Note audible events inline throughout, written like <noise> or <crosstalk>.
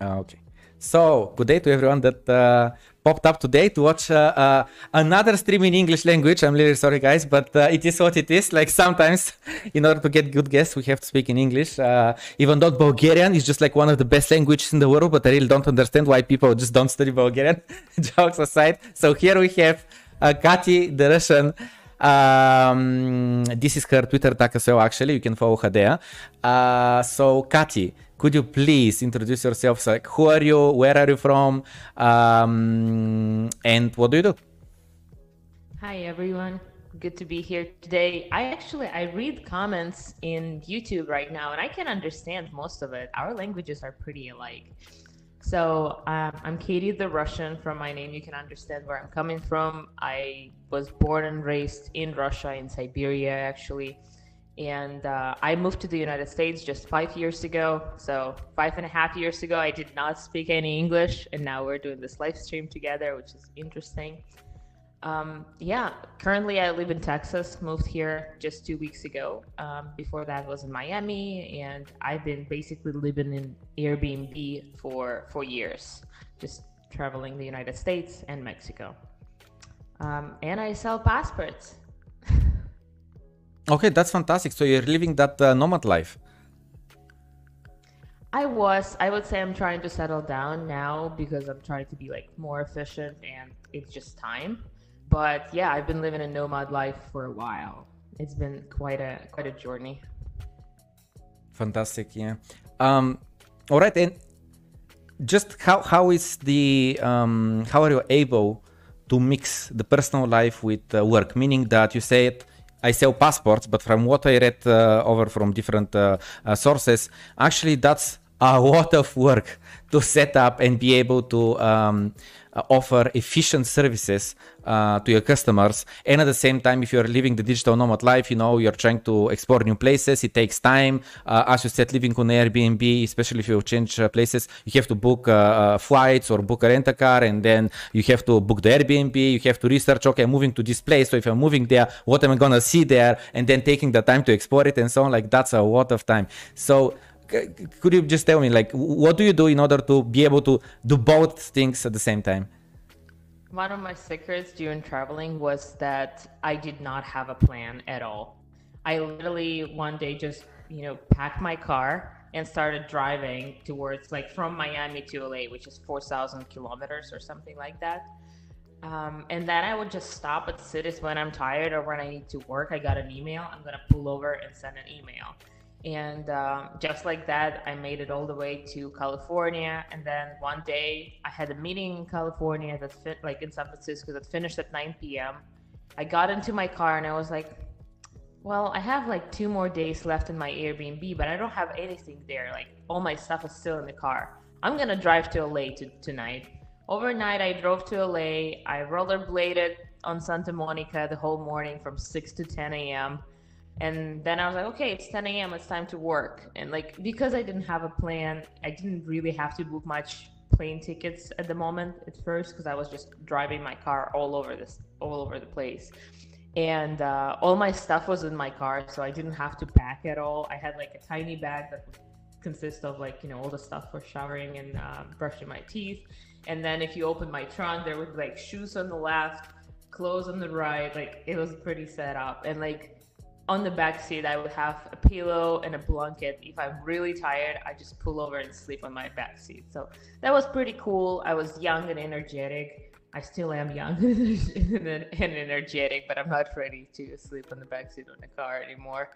Uh, okay. So, good day to everyone that uh, popped up today to watch uh, uh, another stream in English language. I'm really sorry, guys, but uh, it is what it is. Like sometimes, <laughs> in order to get good guests, we have to speak in English. Uh, even though Bulgarian is just like one of the best languages in the world, but I really don't understand why people just don't study Bulgarian. <laughs> Jokes aside. So here we have Katie, the Russian. Um, this is her Twitter tag as well, actually. You can follow her there. So, Katie, could you please introduce yourself? So, like, who are you? Where are you from? Um, and what do you do? Hi, everyone. Good to be here today. I actually I read comments in YouTube right now, and I can understand most of it. Our languages are pretty alike. So um, I'm Katie the Russian. From my name, you can understand where I'm coming from. I was born and raised in Russia, in Siberia, actually. And uh, I moved to the United States just five years ago. So, five and a half years ago, I did not speak any English. And now we're doing this live stream together, which is interesting. Um, yeah, currently I live in Texas, moved here just two weeks ago. Um, before that was in Miami, and I've been basically living in Airbnb for four years, just traveling the United States and Mexico. Um, and I sell passports. <laughs> Okay, that's fantastic. So you're living that uh, nomad life. I was. I would say I'm trying to settle down now because I'm trying to be like more efficient and it's just time. But yeah, I've been living a nomad life for a while. It's been quite a quite a journey. Fantastic, yeah. Um, all right, and just how how is the um, how are you able to mix the personal life with uh, work? Meaning that you said I sell passports, but from what I read uh, over from different uh, uh, sources, actually that's a <laughs> lot of work to set up and be able to um, offer efficient services uh, to your customers. And at the same time if you're living the digital nomad life you know you're trying to explore new places it takes time. Uh, as you said living on airbnb especially if you change uh, places you have to book uh, uh, flights or book a rent a car and then you have to book the airbnb you have to research okay i'm moving to this place so if i'm moving there what am i gonna see there? And then taking the time to explore it and so on like that's a lot of time. So could you just tell me like what do you do in order to be able to do both things at the same time? One of my secrets during traveling was that i did not have a plan at all. I literally one day just you know packed my car and started driving towards like from miami to la which is 4000 kilometers or something like that. Um, and then i would just stop at cities when i'm tired or when i need to work. I got an email. I'm gonna pull over and send an email and um, just like that i made it all the way to california. And then one day i had a meeting in california that fit like in san francisco that finished at 9 p.m i got into my car and i was like well i have like two more days left in my airbnb but i don't have anything there. Like all my stuff is still in the car. I'm gonna drive to la to, tonight. Overnight i drove to la i rollerbladed on santa monica the whole morning from 6 to 10 a.m and then i was like okay it's 10 a.m it's time to work. And like because i didn't have a plan i didn't really have to book much plane tickets at the moment at first because i was just driving my car all over this all over the place. And uh, all my stuff was in my car so i didn't have to pack at all. I had like a tiny bag that consists of like you know all the stuff for showering and uh, brushing my teeth. And then if you open my trunk there would be like shoes on the left clothes on the right like it was pretty set up. And like on the back seat, I would have a pillow and a blanket. If I'm really tired, I just pull over and sleep on my back seat. So that was pretty cool. I was young and energetic. I still am young <laughs> and energetic, but I'm not ready to sleep on the back seat of a car anymore,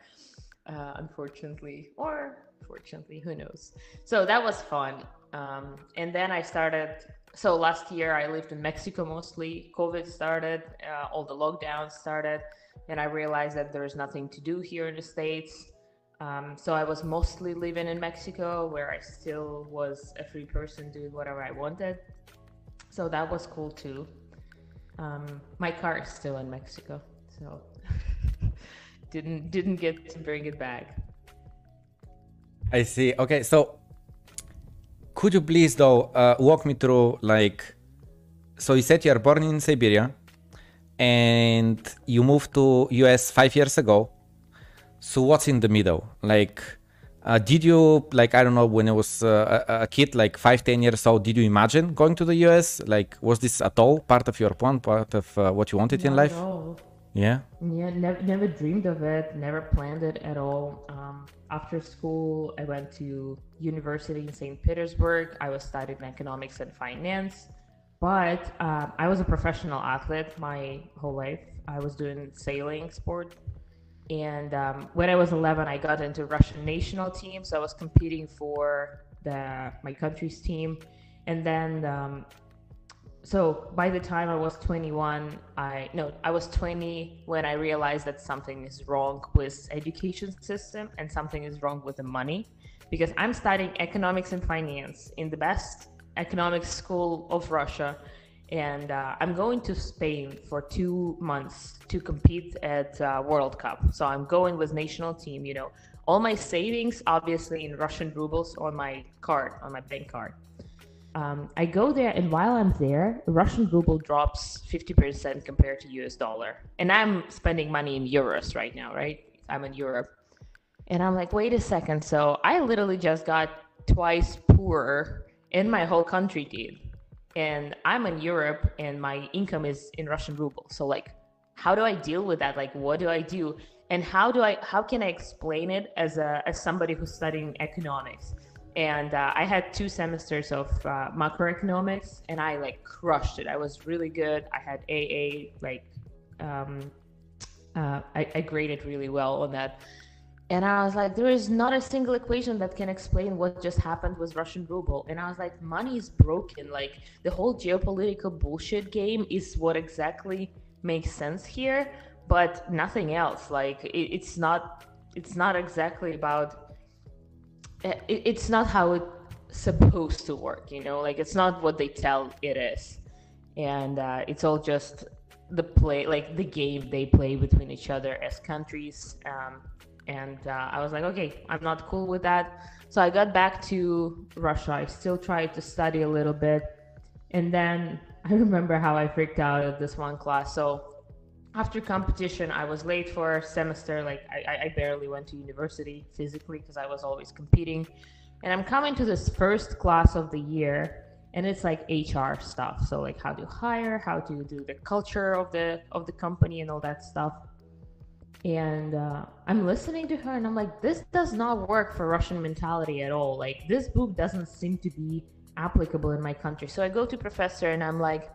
uh, unfortunately, or fortunately, who knows. So that was fun. Um, and then I started. So last year I lived in Mexico mostly. COVID started, uh, all the lockdowns started and I realized that there's nothing to do here in the States. Um, so I was mostly living in Mexico where I still was a free person doing whatever I wanted. So that was cool too. Um, my car is still in Mexico, so <laughs> didn't didn't get to bring it back. I see. Okay, so could you please though uh, walk me through like so you said you are born in Siberia and you moved to US five years ago. So what's in the middle? Like uh, did you like I don't know when I was uh, a, a kid, like five, ten years old? Did you imagine going to the US? Like, was this at all part of your plan, part of uh, what you wanted in life? Yeah. Yeah, never, never dreamed of it, never planned it at all. Um, after school, I went to university in St. Petersburg. I was studying economics and finance, but um, I was a professional athlete my whole life. I was doing sailing sport, and um, when I was 11, I got into Russian national team. So I was competing for the my country's team, and then um, so by the time I was 21, I no, I was 20 when I realized that something is wrong with education system and something is wrong with the money, because I'm studying economics and finance in the best economics school of Russia, and uh, I'm going to Spain for two months to compete at uh, World Cup. So I'm going with national team. You know, all my savings obviously in Russian rubles on my card, on my bank card um, I go there, and while I'm there, Russian ruble drops 50% compared to US dollar. And I'm spending money in euros right now, right? I'm in Europe. And I'm like, wait a second. So I literally just got twice poorer in my whole country did. And I'm in Europe and my income is in Russian ruble. So like how do I deal with that? Like what do I do? And how do I how can I explain it as a as somebody who's studying economics? and uh, I had two semesters of uh, macroeconomics, and I like crushed it. I was really good. I had AA, like um, uh, I, I graded really well on that. And I was like, there is not a single equation that can explain what just happened with Russian ruble. And I was like, money is broken. Like the whole geopolitical bullshit game is what exactly makes sense here, but nothing else. Like it, it's not, it's not exactly about it, it's not how it's supposed to work you know like it's not what they tell it is and uh, it's all just the play like the game they play between each other as countries um, and uh, i was like okay i'm not cool with that. So i got back to russia. I still tried to study a little bit. And then <laughs> i remember how i freaked out at this one class. So after competition i was late for a semester. Like i, I barely went to university physically because i was always competing. And i'm coming to this first class of the year and it's like hr stuff. So like how to hire how to do the culture of the of the company and all that stuff and uh, i'm listening to her and i'm like this does not work for russian mentality at all like this book doesn't seem to be applicable in my country so i go to professor and i'm like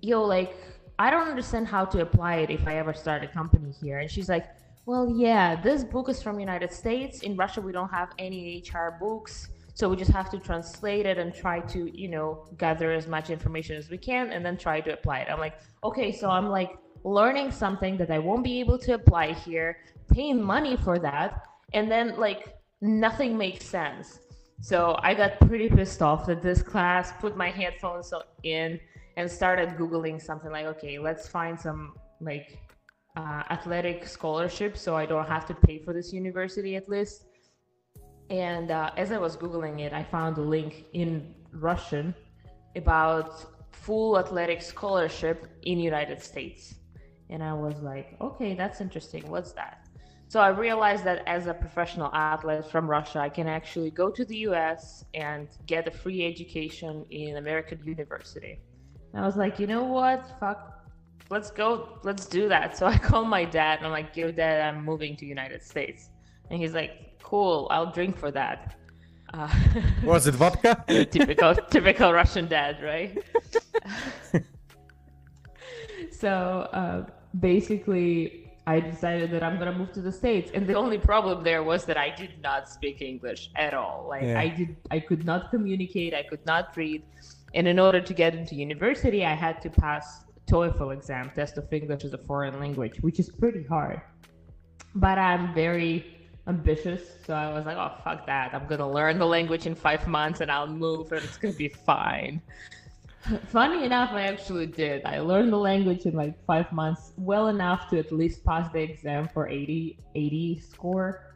yo like I don't understand how to apply it if I ever start a company here. And she's like, well, yeah, this book is from United States. In Russia, we don't have any HR books. So we just have to translate it and try to, you know, gather as much information as we can and then try to apply it. I'm like, okay, so I'm like learning something that I won't be able to apply here, paying money for that, and then like nothing makes sense. So I got pretty pissed off at this class, put my headphones in, and started googling something like okay let's find some like uh, athletic scholarship so i don't have to pay for this university at least and uh, as i was googling it i found a link in russian about full athletic scholarship in united states and i was like okay that's interesting what's that so i realized that as a professional athlete from russia i can actually go to the us and get a free education in american university and I was like, you know what? Fuck. Let's go. Let's do that. So <laughs> I called my dad and I'm like, yo, dad, I'm moving to United States. And he's like, cool. I'll drink for that. Uh, <laughs> Was it vodka? <laughs> typical, typical Russian dad, right? so uh, basically, I decided that I'm gonna move to the states, and the only problem there was that I did not speak English at all. Like yeah. I did, I could not communicate, I could not read. And in order to get into university, I had to pass TOEFL exam, test of English as a foreign language, which is pretty hard. But I'm very ambitious, so I was like, oh fuck that. I'm gonna learn the language in five months and I'll move and it's gonna be fine. <laughs> Funny enough, I actually did. I learned the language in like five months, well enough to at least pass the exam for 80, 80 score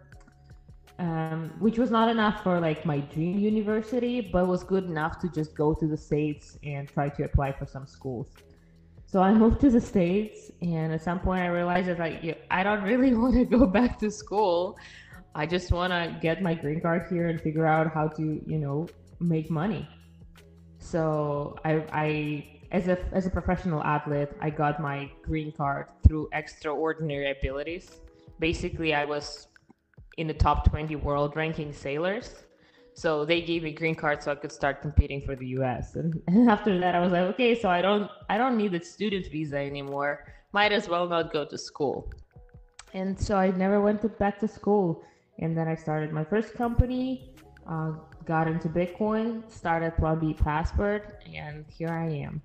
um, which was not enough for like my dream university, but was good enough to just go to the states and try to apply for some schools. So I moved to the states, and at some point I realized that I don't really <laughs> want to go back to school. I just want to get my green card here and figure out how to, you know, make money. So I, I as a as a professional athlete, I got my green card through extraordinary abilities. Basically, I was in the top 20 world ranking sailors. So they gave me green card so I could start competing for the US. And, <laughs> and after that I was like, okay, so I don't I don't need the student visa anymore. Might as well not go to school. And so I never went to, back to school. And then I started my first company, uh, got into Bitcoin, started Plan B Passport, and here I am.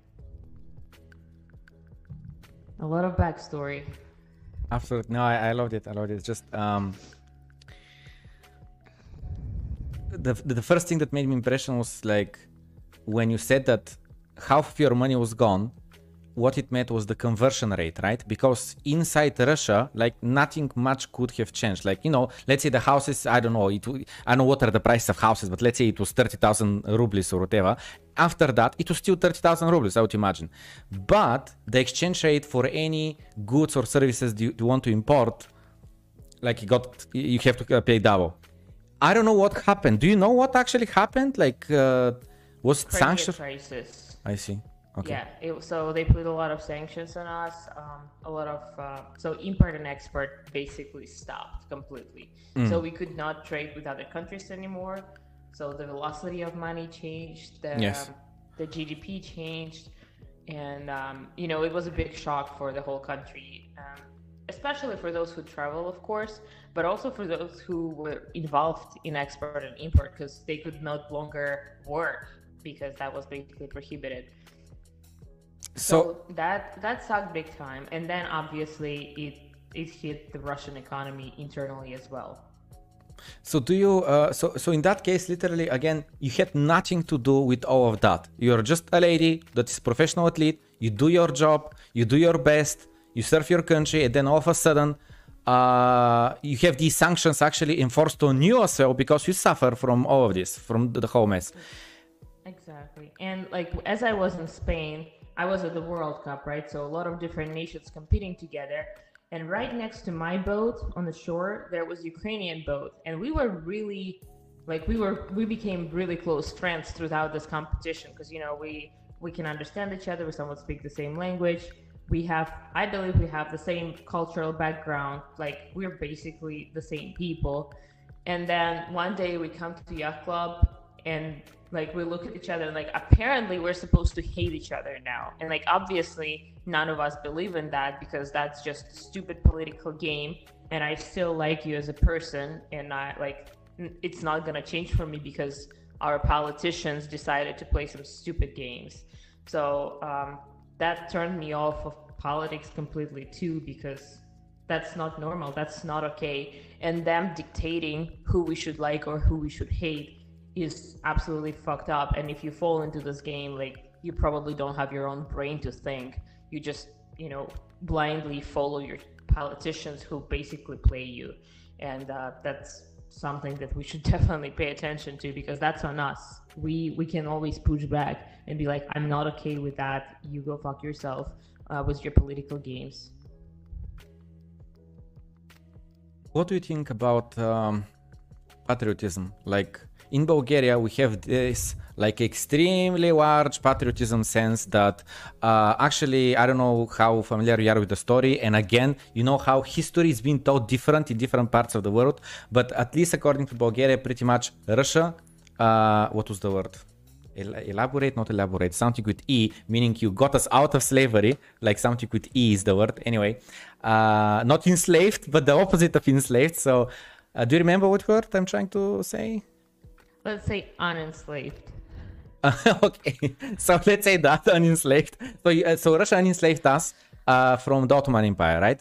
A lot of backstory. Absolutely. No, I, I loved it. I loved it. Just um, the the first thing that made me impression was like when you said that half of your money was gone what it meant was the conversion rate right because inside russia like nothing much could have changed like you know let's say the houses i don't know it i don't know what are the prices of houses but let's say it was 30000 rubles or whatever after that it was still 30000 rubles i would imagine but the exchange rate for any goods or services you, you want to import like you got you have to pay double I don't know what happened. Do you know what actually happened? Like, uh, was it sanctions? I see. Okay. Yeah, it, so they put a lot of sanctions on us. Um, a lot of uh, so import and export basically stopped completely. Mm. So we could not trade with other countries anymore. So the velocity of money changed. The, yes. Um, the GDP changed, and um, you know it was a big shock for the whole country. Um, especially for those who travel, of course, but also for those who were involved in export and import because they could no longer work because that was basically prohibited. So, so that that sucked big time, and then obviously it it hit the Russian economy internally as well. So do you? Uh, so so in that case, literally again, you had nothing to do with all of that. You're just a lady that is professional athlete. You do your job. You do your best you serve your country, and then all of a sudden, uh, you have these sanctions actually enforced on you as well because you suffer from all of this, from the whole mess. Exactly. And like as I was in Spain, I was at the World Cup, right? So a lot of different nations competing together. And right next to my boat on the shore, there was Ukrainian boat, and we were really like we were we became really close friends throughout this competition because you know we we can understand each other. We somewhat speak the same language we have i believe we have the same cultural background like we're basically the same people and then one day we come to the yacht club and like we look at each other and like apparently we're supposed to hate each other now. And like obviously none of us believe in that because that's just a stupid political game. And i still like you as a person and i like it's not going to change for me because our politicians decided to play some stupid games. So um, that turned me off of politics completely too because that's not normal. That's not okay. And them dictating who we should like or who we should hate is absolutely fucked up and if you fall into this game like you probably don't have your own brain to think you just you know blindly follow your politicians who basically play you and uh, that's something that we should <laughs> definitely pay attention to because that's on us. We we can always push back and be like, I'm not okay with that. You go fuck yourself uh, with your political games. What do you think about um, patriotism? Like in Bulgaria, we have this like extremely large patriotism sense that uh, actually I don't know how familiar you are with the story. And again, you know how history is being told different in different parts of the world. But at least according to Bulgaria, pretty much Russia. Uh, what was the word? elaborate, not elaborate, something with E, meaning you got us out of slavery, like something with E is the word. Anyway, uh, not enslaved, but the opposite of enslaved. So, uh, do you remember what word I'm trying to say? Let's say unenslaved. <laughs> okay, so let's say that <laughs> unenslaved. So, uh, so Russia unenslaved us uh, from the Ottoman Empire, right?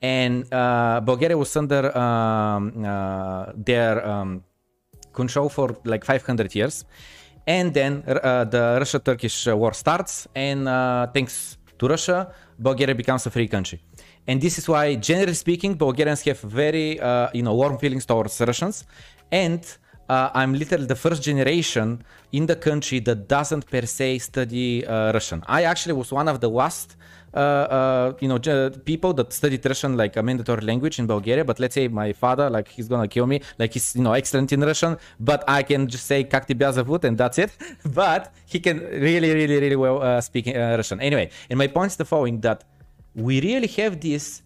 And uh, Bulgaria was under um, uh, their um, control for like 500 years. And then uh, the Russia-Turkish war starts, and uh, thanks to Russia, Bulgaria becomes a free country. And this is why, generally speaking, Bulgarians have very, you know, warm feelings towards Russians. And uh, I'm literally the first generation in the country that doesn't per se study uh, Russian. I actually was one of the last, uh, uh you know, people that studied Russian like a mandatory language in Bulgaria. But let's say my father, like he's gonna kill me, like he's you know excellent in Russian, but I can just say "Как тебя зовут" and that's it. <laughs> but he can really, really, really well uh, speak uh, Russian. Anyway, and my point is the following: that we really have this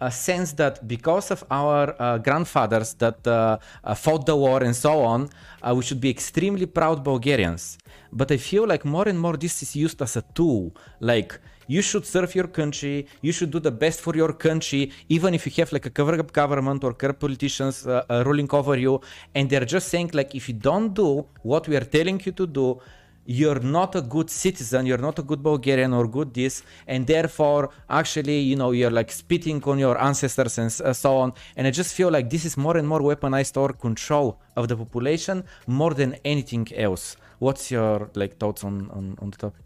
a sense that because of our uh, grandfathers that uh, uh, fought the war and so on, uh, we should be extremely proud Bulgarians. But I feel like more and more this is used as a tool. Like you should serve your country, you should do the best for your country, even if you have like a cover-up government or corrupt politicians uh, uh, ruling over you, and they're just saying like if you don't do what we are telling you to do, you're not a good citizen, you're not a good Bulgarian or good this, and therefore, actually, you know, you're like spitting on your ancestors and uh, so on. And I just feel like this is more and more weaponized or control of the population more than anything else. What's your like thoughts on on, on the topic?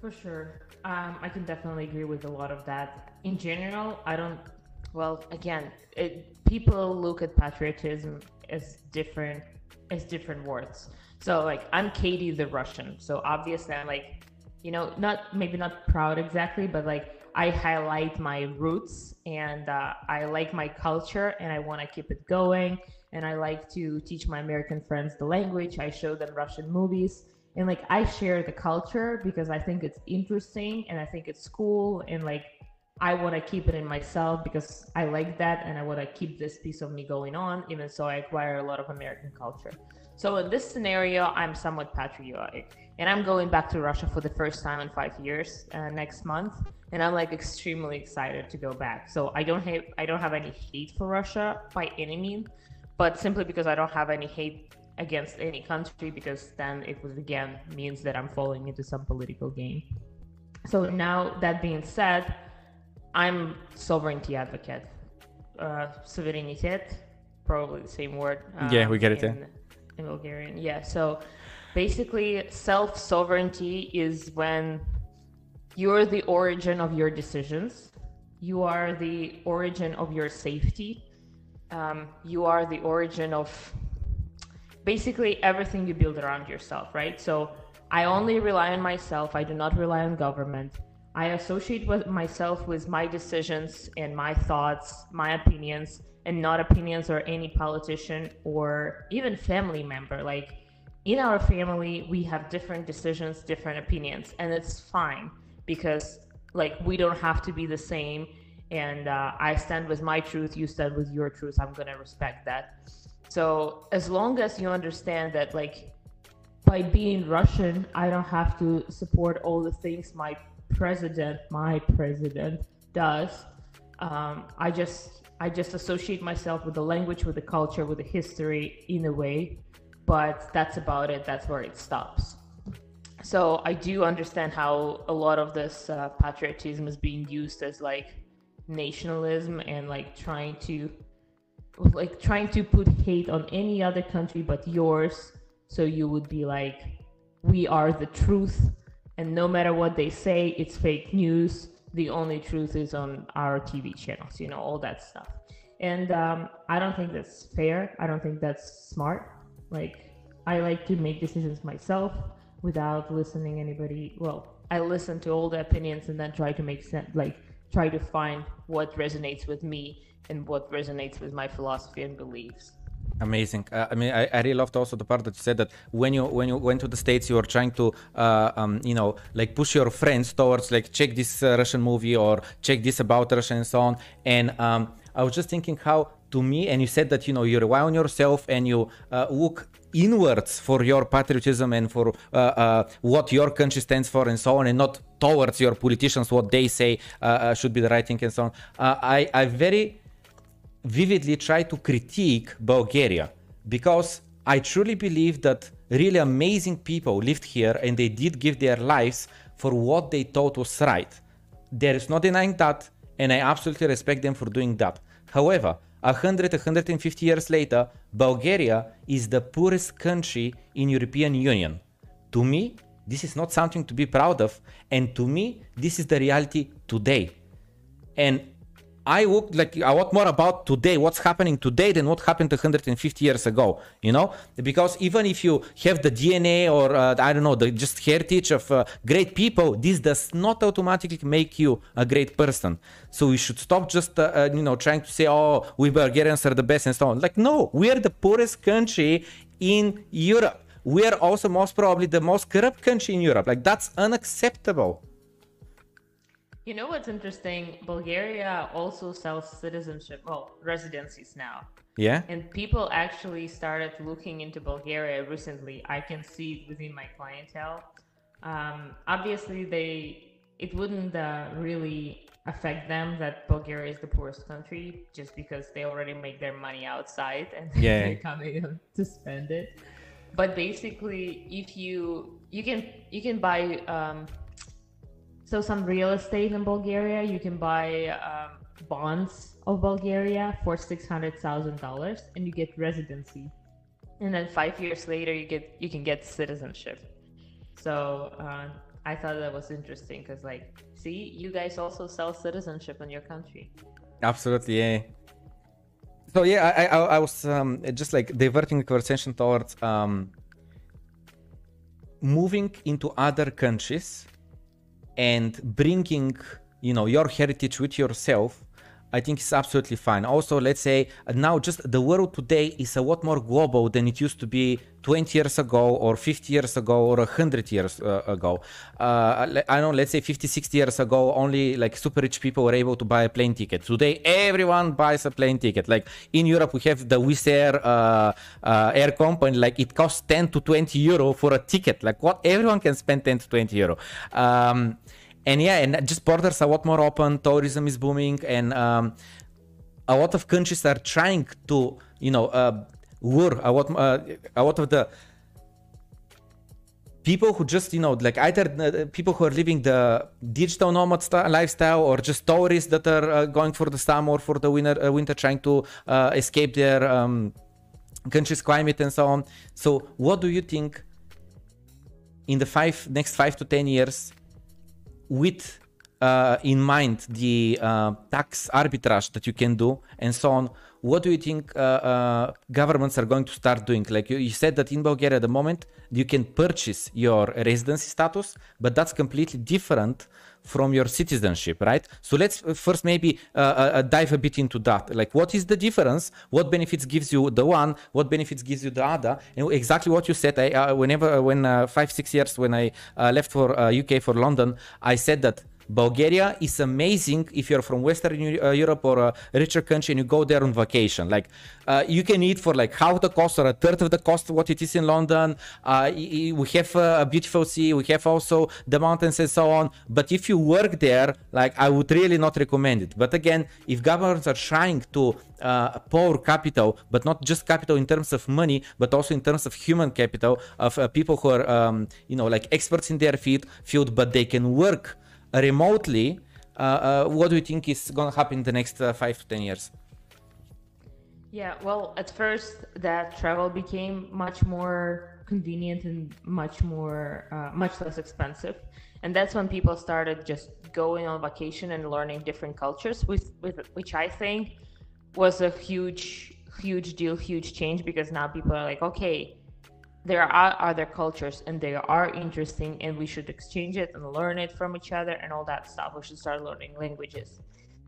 For sure, um, I can definitely agree with a lot of that. In general, I don't. Well, again, it, people look at patriotism as different as different words. So like I'm Katie the Russian. So obviously I'm like, you know, not maybe not proud exactly, but like I highlight my roots and uh, I like my culture and I want to keep it going. And I like to teach my American friends the language. I show them Russian movies. And like I share the culture because I think it's interesting and I think it's cool. And like I want to keep it in myself because I like that and I want to keep this piece of me going on, even so I acquire a lot of American culture. So in this scenario, I'm somewhat patriotic, and I'm going back to Russia for the first time in five years uh, next month, and I'm like extremely excited to go back. So I don't have I don't have any hate for Russia by any means, but simply because I don't have any hate against any country, because then it would again means that I'm falling into some political game. So now that being said, I'm sovereignty advocate. Uh, sovereignty, probably the same word. Uh, yeah, we get it. In, in Bulgarian. Yeah. So basically, self sovereignty is when you're the origin of your decisions, you are the origin of your safety, um, you are the origin of basically everything you build around yourself, right? So I only rely on myself, I do not rely on government. I associate with myself with my decisions and my thoughts, my opinions, and not opinions or any politician or even family member. Like in our family, we have different decisions, different opinions, and it's fine because like we don't have to be the same. And uh, I stand with my truth, you stand with your truth. I'm gonna respect that. So as long as you understand that, like by being Russian, I don't have to support all the things my president, my president does. Um, I just I just associate myself with the language, with the culture, with the history in a way, but that's about it. That's where it stops. So I do understand how a lot of this uh, patriotism is being used as like nationalism and like trying to like trying to put hate on any other country but yours so you would be like we are the truth and no matter what they say it's fake news the only truth is on our TV channels, you know, all that stuff. And um, I don't think that's fair. I don't think that's smart. Like, I like to make decisions myself without listening anybody. Well, I listen to all the opinions and then try to make sense, like, try to find what resonates with me and what resonates with my philosophy and beliefs. Amazing. Uh, I mean, I, I, really loved also the part that you said that when you when you went to the states, you were trying to, uh, um, you know, like push your friends towards like check this uh, Russian movie or check this about Russia and so on. And um, I was just thinking how to me, and you said that you know you rely on yourself and you uh, look inwards for your patriotism and for uh, uh, what your country stands for and so on, and not towards your politicians what they say should be the right thing and so on. I I very vividly try to critique Bulgaria because I truly believe that really amazing people lived here and they did give their lives for what they thought was right. There is no denying that, and I absolutely respect them for doing that. However, 100 150 years later, Bulgaria is the poorest country in European Union. To me, this is not something to be proud of, and to me, this is the reality today. And I look like a lot more about today, what's happening today than what happened 150 years ago, you know? Because even if you have the DNA or, uh, I don't know, the just heritage of uh, great people, this does not automatically make you a great person. So we should stop just, uh, uh you know, trying to say, oh, we Bulgarians are the best and so on. Like, no, we are the poorest country in Europe. We are also most probably the most corrupt country in Europe. Like, that's unacceptable. You know what's interesting? Bulgaria also sells citizenship, well, residencies now. Yeah. And people actually started looking into Bulgaria recently. I can see it within my clientele. Um, obviously, they it wouldn't uh, really affect them that Bulgaria is the poorest country just because they already make their money outside and <laughs> yeah. they're coming to spend it. But basically, if you you can you can buy um, so some real estate in Bulgaria, you can buy um, bonds of Bulgaria for six hundred thousand dollars, and you get residency. And then five years later, you get you can get citizenship. So uh, I thought that was interesting because, like, see, you guys also sell citizenship in your country. Absolutely, yeah. So yeah, I I, I was um, just like diverting the conversation towards um, moving into other countries and bringing you know your heritage with yourself I think it's absolutely fine. Also, let's say now just the world today is a lot more global than it used to be 20 years ago or 50 years ago or 100 years uh, ago. Uh, I know, let's say 50, 60 years ago, only like super rich people were able to buy a plane ticket. Today, everyone buys a plane ticket. Like in Europe, we have the Wizz Air uh, uh air company, like it costs 10 to 20 euro for a ticket. Like what everyone can spend 10 to 20 euro. Um, and yeah, and just borders are a lot more open. Tourism is booming, and um, a lot of countries are trying to, you know, uh, lure a lot, uh, a lot of the people who just, you know, like either people who are living the digital nomad st- lifestyle or just tourists that are uh, going for the summer or for the winter, uh, winter trying to uh, escape their um, country's climate and so on. So, what do you think in the five next five to ten years? With uh, in mind the uh, tax arbitrage that you can do and so on, what do you think uh, uh governments are going to start doing? Like you, you, said that in Bulgaria at the moment you can purchase your residency status, but that's completely different from your citizenship, right? So let's first maybe uh, uh, dive a bit into that. Like, what is the difference? What benefits gives you the one? What benefits gives you the other? And exactly what you said. I, uh, whenever, when uh, five six years when I uh, left for UK uh, for London, I said that Bulgaria is amazing if you're from Western uh, Europe or a richer country and you go there on vacation. Like uh, you can eat for like half the cost or a third of the cost of what it is in London. Uh, we have a beautiful sea. We have also the mountains and so on. But if you work there, like I would really not recommend it. But again, if governments are trying to uh, pour capital, but not just capital in terms of money, but also in terms of human capital of uh, people who are, um, you know, like experts in their field, field, but they can work remotely, uh, uh, what do you think is going to happen in the next uh, five to ten years? Yeah, well, at first that travel became much more convenient and much more, uh, much less expensive, and that's when people started just going on vacation and learning different cultures, with, with which I think was a huge, huge deal, huge change because now people are like, okay, there are other cultures and they are interesting and we should exchange it and learn it from each other and all that stuff. We should start learning languages.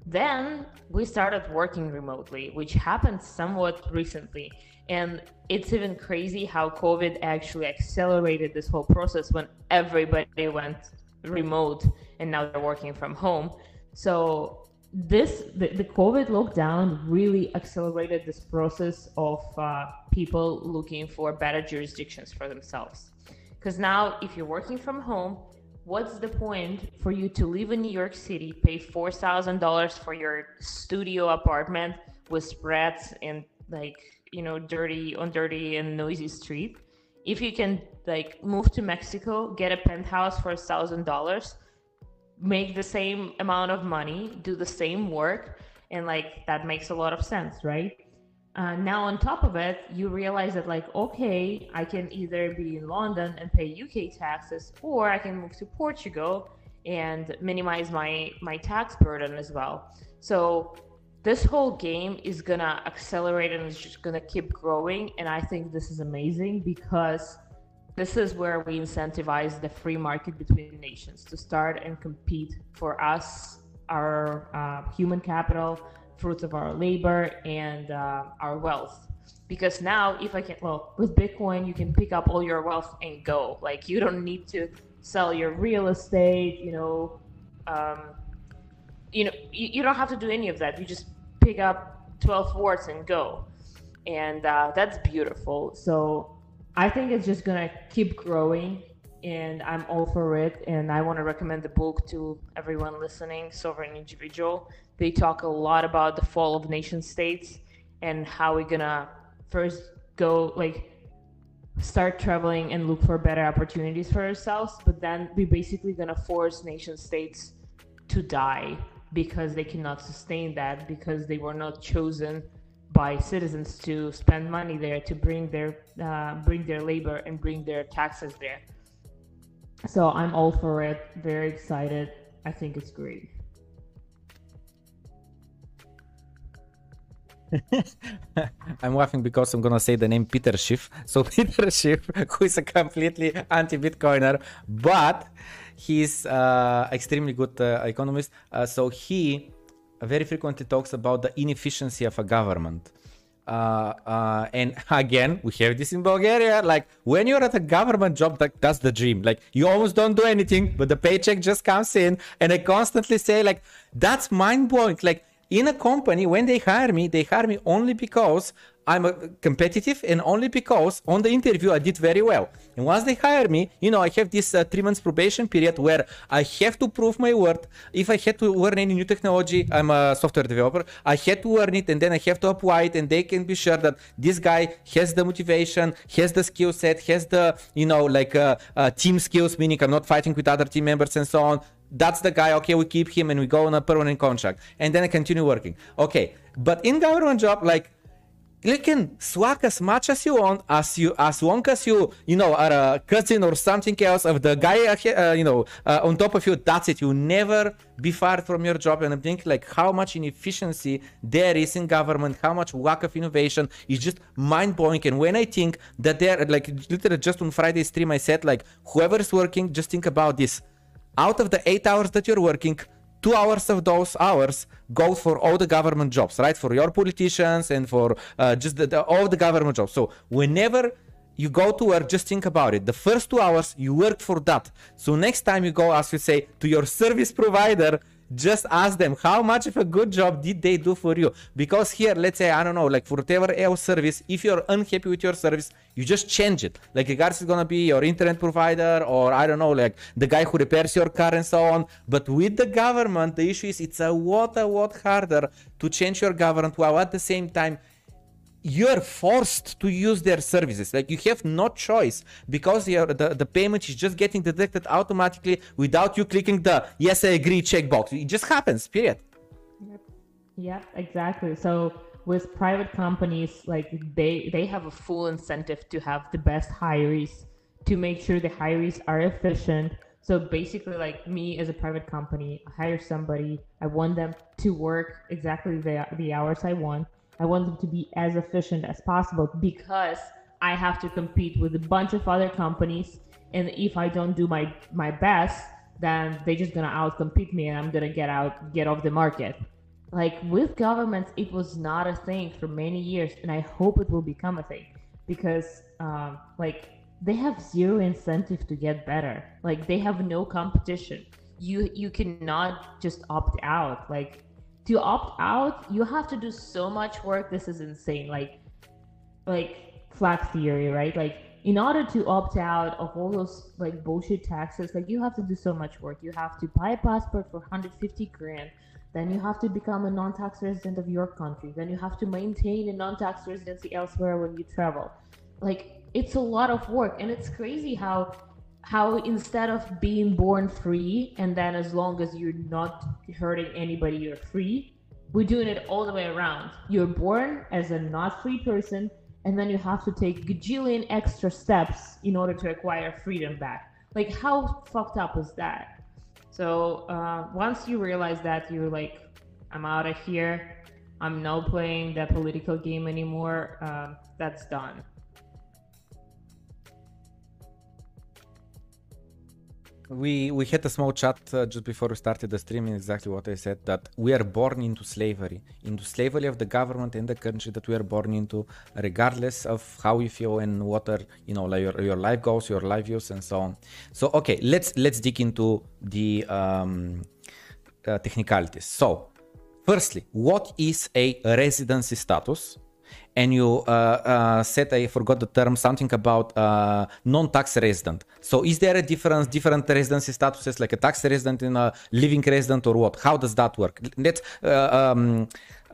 Then we started working remotely which happened somewhat recently and it's even crazy how covid actually accelerated this whole process when everybody went remote and now they're working from home. So this the, the covid lockdown really accelerated this process of uh, people looking for better jurisdictions for themselves. Because now if you're working from home what's the point for you to live in new york city pay $4000 for your studio apartment with spreads and like you know dirty on dirty and noisy street? If you can like move to mexico get a penthouse for a thousand dollars make the same amount of money, do the same work, and like that makes a lot of sense, right? Uh, now on top of it, you realize that like, okay, I can either be in London and pay UK taxes, or I can move to Portugal and minimize my my tax burden as well. So this whole game is gonna accelerate and it's just gonna keep growing. And I think this is amazing because this is where we incentivize the free market between nations to start and compete for us, our uh, human capital, fruits of our labor, and uh, our wealth. Because now, if I can, well, with Bitcoin, you can pick up all your wealth and go. Like, you don't need to sell your real estate, you know, um, you know, you, you, don't have to do any of that. You just pick up 12 words and go. And uh, that's beautiful. So I think it's just to keep growing. And I'm all for it. And I want to recommend the book to everyone listening, Sovereign Individual. They talk a lot about the fall of nation states and how we're to first go, like, start traveling and look for better opportunities for ourselves but then we're basically to force nation states to die because they cannot sustain that because they were not chosen by citizens to spend money there to bring their uh, bring their labor and bring their taxes there so i'm all for it very excited i think it's great <laughs> I'm laughing because I'm gonna say the name Peter Schiff. <laughs> So Peter Schiff, <laughs> who is a completely anti-Bitcoiner, but he's uh, extremely good uh, economist. Uh, so he very frequently talks about the inefficiency of a government. Uh, uh, and <laughs> again, we have this in Bulgaria. Like when you're at a government job, that's the dream. Like you almost don't do anything, but the paycheck just comes in. And I constantly say, like, that's mind blowing. Like in a company, when they hire me, they hire me only because I'm competitive and only because on the interview I did very well. And once they hire me, you know, I have this uh, three months probation period where I have to prove my worth. If I had to learn any new technology, I'm a software developer. I had to learn it and then I have to apply it, and they can be sure that this guy has the motivation, has the skill set, has the you know like uh, uh, team skills, meaning I'm not fighting with other team members and so on that's the guy okay we keep him and we go on a permanent contract. And then i continue working. Okay but in government job like you can swag as much as you want as you as long as you you know are a cousin or something else of the guy uh, you know uh, on top of you that's it. You never be fired from your job. And i think like how much inefficiency there is in government how much lack of innovation is just mind-blowing. And when i think that they're like literally just on friday stream i said like whoever is working just think about this out of the eight hours that you're working, two hours of those hours go for all the government jobs, right? For your politicians and for uh, just the, the, all the government jobs. So whenever you go to work, just think about it. The first two hours you work for that. So next time you go, as you say, to your service provider, just ask them how much of a good job did they do for you? Because here let's say i don't know like for whatever else service if you're unhappy with your service you just change it. Like regards is gonna be your internet provider or i don't know like the guy who repairs your car and so on. But with the government the issue is it's a lot a lot harder to change your government while at the same time you're forced to use their services. Like you have no choice because the, the payment is just getting detected automatically without you clicking the yes i agree checkbox. It just happens period. Yep. yeah exactly. So with private companies like they they have a full incentive to have the best hires to make sure the hires are efficient. So basically like me as a private company i hire somebody i want them to work exactly the, the hours i want I want them to be as efficient as possible because I have to compete with a bunch of other companies. And if I don't do my, my best, then they're just gonna outcompete me and I'm gonna get out, get off the market. Like with governments, it was not a thing for many years, and I hope it will become a thing because, um, like, they have zero incentive to get better. Like, they have no competition. You you cannot just opt out. Like, to opt out, you have to do so much work. This is insane. Like, like flag theory, right? Like, in order to opt out of all those like bullshit taxes, like you have to do so much work. You have to buy a passport for 150 grand. Then you have to become a non-tax resident of your country. Then you have to maintain a non-tax residency elsewhere when you travel. Like it's a lot of work, and it's crazy how how instead of being born free and then as long as you're not hurting anybody you're free we're doing it all the way around you're born as a not free person and then you have to take gajillion extra steps in order to acquire freedom back like how fucked up is that so uh, once you realize that you're like i'm out of here I'm not playing that political game anymore. Um, that's done. We we had a small chat uh, just before we started the stream and exactly what i said that we are born into slavery into slavery of the government and the country that we are born into regardless of how you feel and what are you know like your, your life goals your life views and so on. So okay let's let's dig into the um, uh, technicalities. So firstly what is a residency status and you uh, uh, said I forgot the term something about uh, non-tax resident. So is there a difference, different residency statuses, like a tax resident and a living resident, or what? How does that work? Let's um,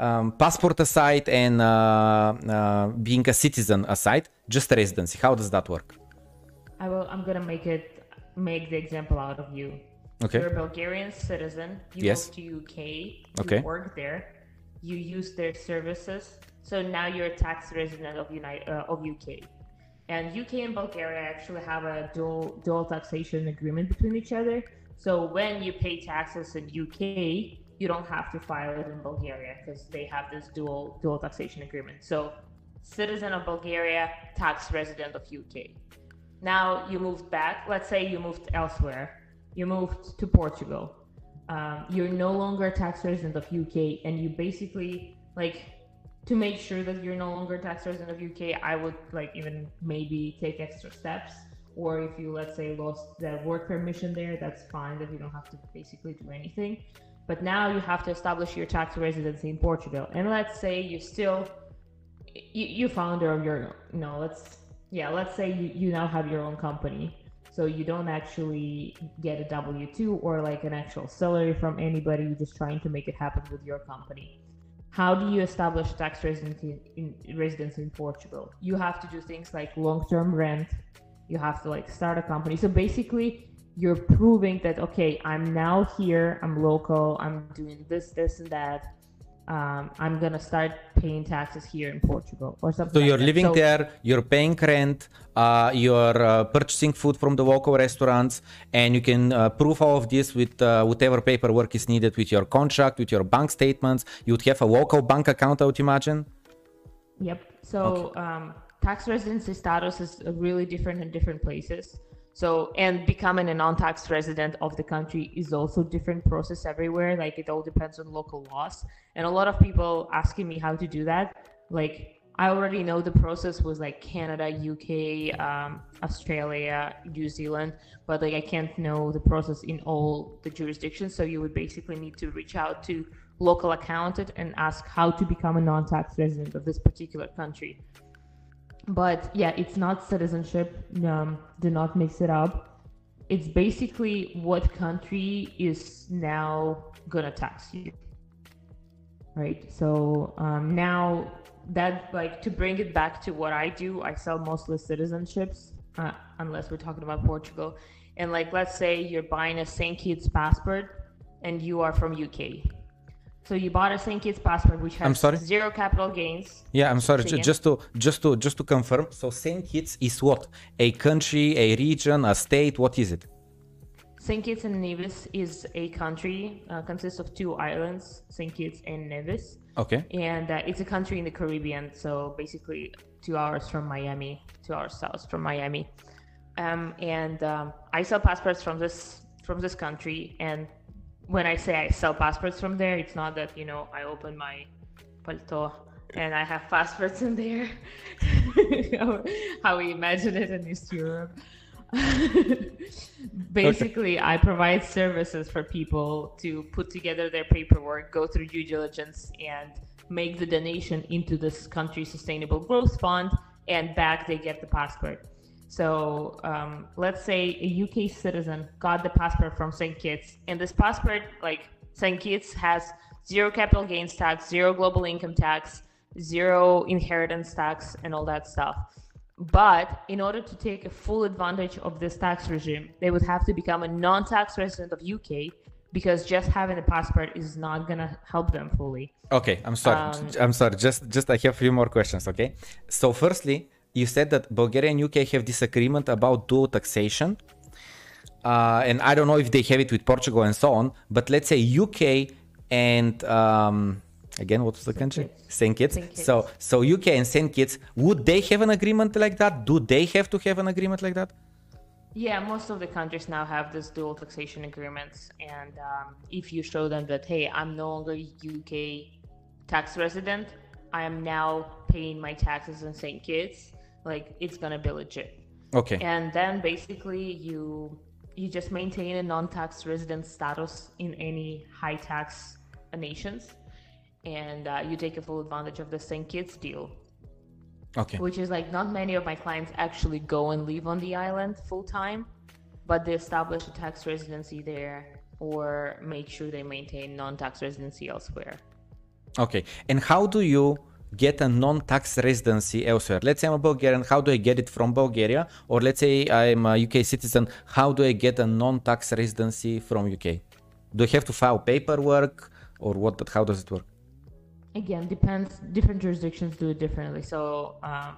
um, passport aside and being a citizen aside, just residency. How does that work? I will. I'm gonna make it make the example out of you. Okay. You're a Bulgarian citizen. You yes. to UK. You okay. work there. You use their services so now you're a tax resident of United uh, of UK. And UK and Bulgaria actually have a dual dual taxation agreement between each other. So when you pay taxes in UK, you don't have to file it in Bulgaria because they have this dual dual taxation agreement. So citizen of Bulgaria, tax resident of UK. Now you moved back. Let's say you moved elsewhere. You moved to Portugal. Um, you're no longer a tax resident of UK, and you basically like to make sure that you're no longer tax resident of UK, I would like even maybe take extra steps. Or if you let's say lost the work permission there, that's fine that you don't have to basically do anything. But now you have to establish your tax residency in Portugal. And let's say you still you, you founder of your you know, let's yeah, let's say you, you now have your own company. So you don't actually get a W two or like an actual salary from anybody, you're just trying to make it happen with your company how do you establish tax residency in, residence in Portugal? You have to do things like long-term rent. You have to like start a company. So basically, you're proving that okay, I'm now here. I'm local. I'm doing this, this, and that um, I'm gonna start paying taxes here in Portugal or something. So like you're that. living so, there, you're paying rent, uh, you're uh, purchasing food from the local restaurants, and you can uh, prove all of this with uh, whatever paperwork is needed with your contract, with your bank statements. You'd have a local bank account, I would imagine. Yep. So okay. um, tax residency status is really different in different places. So, and becoming a non-tax resident of the country is also different process everywhere. Like it all depends on local laws. And a lot of people asking me how to do that. Like I already know the process was like Canada, UK, um, Australia, New Zealand, but like I can't know the process in all the jurisdictions. So you would basically need to reach out to local accountant and ask how to become a non-tax resident of this particular country but yeah, it's not citizenship. Um, do not mix it up. It's basically what country is now gonna tax you, right? So um, now that like to bring it back to what I do, I sell mostly citizenships, uh, unless we're talking about Portugal. And like, let's say you're buying a St. Kitts passport and you are from UK so you bought a St. Kitts passport, which has I'm sorry? zero capital gains. Yeah, I'm sorry. Just to just to just to confirm. So St. Kitts is what? A country, a region, a state? What is it? St. Kitts and Nevis is a country. Uh, consists of two islands, St. Kitts and Nevis. Okay. And uh, it's a country in the Caribbean. So basically, two hours from Miami, two hours south from Miami. Um, and um, I sell passports from this from this country, and when I say I sell passports from there, it's not that you know I open my palto and I have passports in there. <laughs> how, we imagine it in East Europe. <laughs> Basically, okay. I provide services for people to put together their paperwork, go through due diligence, and make the donation into this country's sustainable growth fund. And back they get the passport. So um, let's say a UK citizen got the passport from St. Kitts, and this passport, like St. Kitts, has zero capital gains tax, zero global income tax, zero inheritance tax, and all that stuff. But in order to take a full advantage of this tax regime, they would have to become a non-tax resident of UK because just having a passport is not gonna help them fully. Okay, I'm sorry. Um, I'm sorry. Just, just I have a few more questions. Okay. So, firstly, you said that Bulgaria and UK have disagreement about dual taxation. Uh, and I don't know if they have it with Portugal and so on, but let's say UK and um, Again, what was the country? Kitts. Saint Kitts. Saint Kitts. So, so UK and Saint Kitts, would they have an agreement like that? Do they have to have an agreement like that? Yeah, most of the countries now have this dual taxation agreements, and um, if you show them that hey, I'm no longer UK tax resident, I am now paying my taxes in St. Kitts, like it's gonna be legit. Okay. And then basically you you just maintain a non-tax resident status in any high tax nations, and uh, you take a full advantage of the St. Kitts deal, Okay. which is like not many of my clients actually go and live on the island full time, but they establish a tax residency there or make sure they maintain non-tax residency elsewhere. Okay. And how do you get a non-tax residency elsewhere? Let's say I'm a Bulgarian. How do I get it from Bulgaria? Or let's say I'm a UK citizen. How do I get a non-tax residency from UK? Do I have to file paperwork or what? How does it work? again depends different jurisdictions do it differently so um,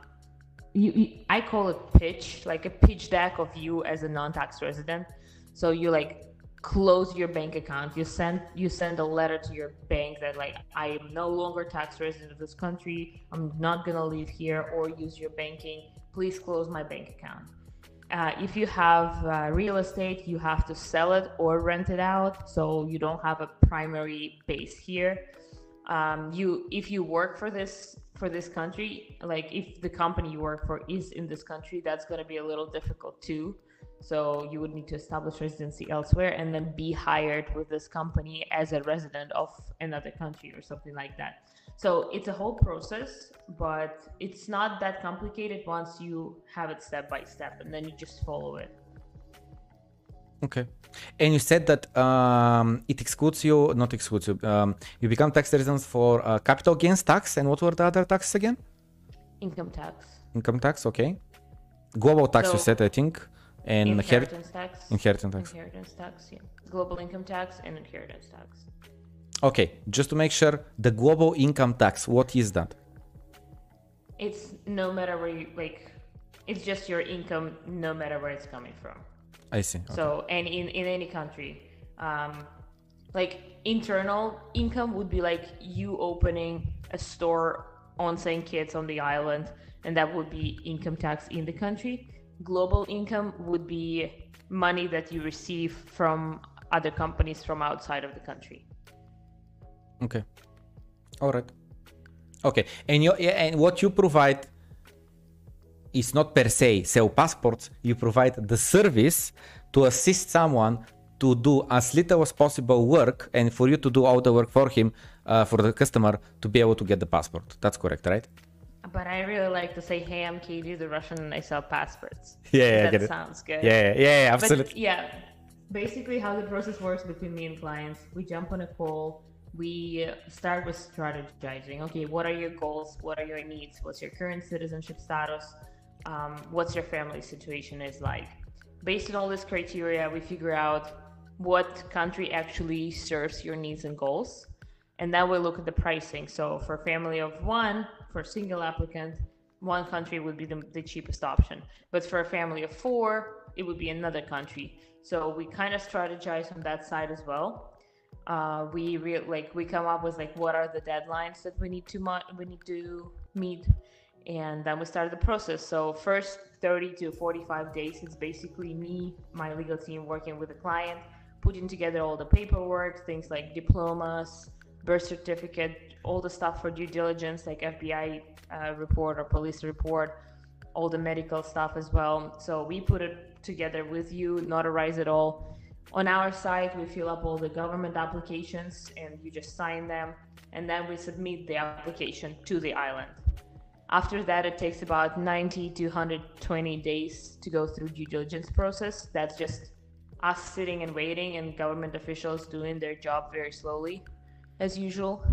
you, you i call it pitch like a pitch deck of you as a non-tax resident so you like close your bank account. You send you send a letter to your bank that like i am no longer tax resident of this country. I'm not going to live here or use your banking. Please close my bank account. Uh, if you have uh, real estate you have to sell it or rent it out so you don't have a primary base here. Um, you if you work for this for this country like if the company you work for is in this country that's going to be a little difficult too so you would need to establish residency elsewhere and then be hired with this company as a resident of another country or something like that so it's a whole process but it's not that complicated once you have it step by step and then you just follow it Okay. And you said that um, it excludes you, not excludes you, um, you become tax residents for uh, capital gains tax. And what were the other taxes again? income tax Income tax, okay. Global tax, you said, I think. And inheritance tax inheritance tax. inheritance tax yeah global income tax and inheritance tax Okay, just to make sure, the global income tax, what is that? it's no matter where you like it's just your income no matter where it's coming from I see. Okay. so and in in any country um like internal income would be like you opening a store on st kitts on the island and that would be income tax in the country global income would be money that you receive from other companies from outside of the country Okay. All right. Okay. And you and what you provide is not per se sell passports. You provide the service to assist someone to do as little as possible work and for you to do all the work for him, uh, for the customer to be able to get the passport. That's correct, right? But i really like to say hey i'm katie the russian and i sell passports <laughs> Yeah, yeah, I that get it. sounds good Yeah, yeah, yeah, yeah, But absolutely. yeah, basically how the process works between me and clients, we jump on a call. We start with strategizing. Okay, what are your goals? What are your needs? What's your current citizenship status? Um, what's your family situation is like? Based on all this criteria, we figure out what country actually serves your needs and goals, and then we look at the pricing. So for a family of one, for a single applicant, one country would be the, the cheapest option. But for a family of four, it would be another country. So we kind of strategize on that side as well. Uh, we re- like we come up with like what are the deadlines that we need to mo- we need to meet, and then we start the process. So first 30 to 45 days is basically me, my legal team working with the client, putting together all the paperwork, things like diplomas, birth certificate, all the stuff for due diligence, like FBI uh, report or police report, all the medical stuff as well. So we put it together with you, notarize it all. On our side, we fill up all the government applications and you just sign them, and then we submit the application to the island. After that, it takes about 90 to 120 days to go through due diligence process. That's just us sitting and waiting, and government officials doing their job very slowly, as usual.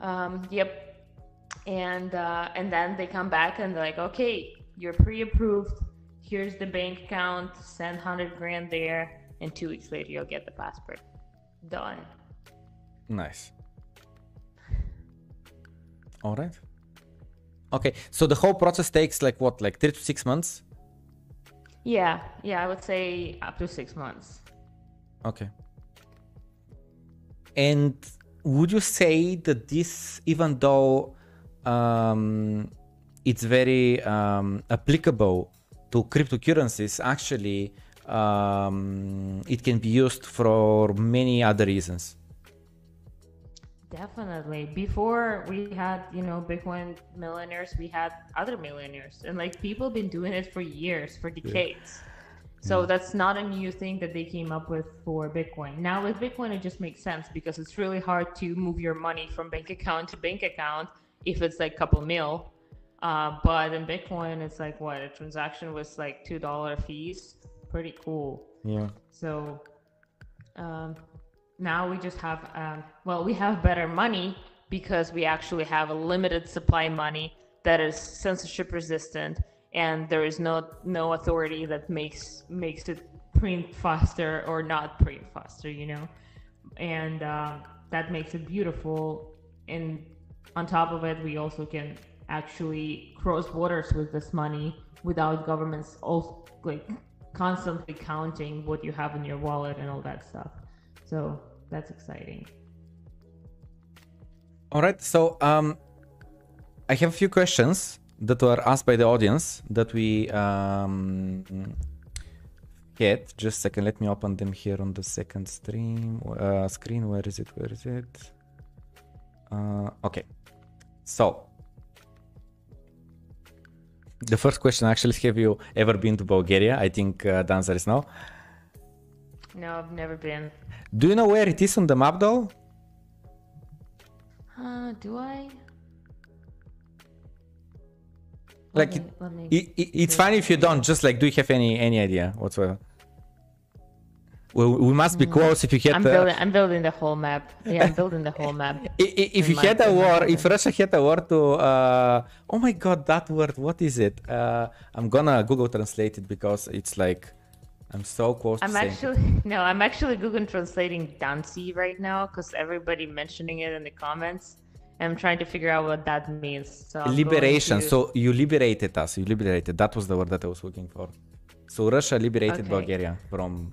Um, yep, and uh, and then they come back and they're like, okay, you're pre-approved. Here's the bank account. Send hundred grand there, and two weeks later you'll get the passport. Done. Nice. All right. Okay, so the whole process takes like what, like three to six months? Yeah, yeah, I would say up to six months. Okay. And would you say that this, even though um, it's very um, applicable to cryptocurrencies, actually um, it can be used for many other reasons? Definitely. Before we had, you know, Bitcoin millionaires, we had other millionaires. And like people have been doing it for years, for decades. So that's not a new thing that they came up with for Bitcoin. Now with Bitcoin, it just makes sense because it's really hard to move your money from bank account to bank account if it's like couple mil. Uh, but in Bitcoin, it's like what a transaction was like two dollar fees. Pretty cool. Yeah. So um, now we just have, um, well, we have better money because we actually have a limited supply money that is censorship resistant, and there is no no authority that makes makes it print faster or not print faster, you know, and um, that makes it beautiful. And on top of it, we also can actually cross borders with this money without governments also like constantly counting what you have in your wallet and all that stuff. So that's exciting. All right. So um, I have a few questions that were asked by the audience that we um, get. Just a second. Let me open them here on the second stream uh, screen. Where is it? Where is it? Uh, okay. So the first question actually <laughs> have you ever been to Bulgaria? I think uh, the answer is no. No, I've never been. Do you know where it is on the map though? Uh, do I? Like me- It, it, it's fine if you don't. Just like, do you have any any idea whatsoever? Well, we must be close. If you had, I'm building. I'm building the whole map. Yeah, I'm building the whole map. <laughs> if you had a war, if Russia had a war to, uh, oh my God, that word, what is it? Uh, I'm gonna Google translate it because it's like, I'm so close. I'm to saying it. actually <laughs> no. I'm actually Google translating Dancy right now because everybody mentioning it in the comments. I'm trying to figure out what that means. So I'm liberation. to- So you liberated us. You liberated. That was the word that I was looking for. So Russia liberated Okay. Bulgaria from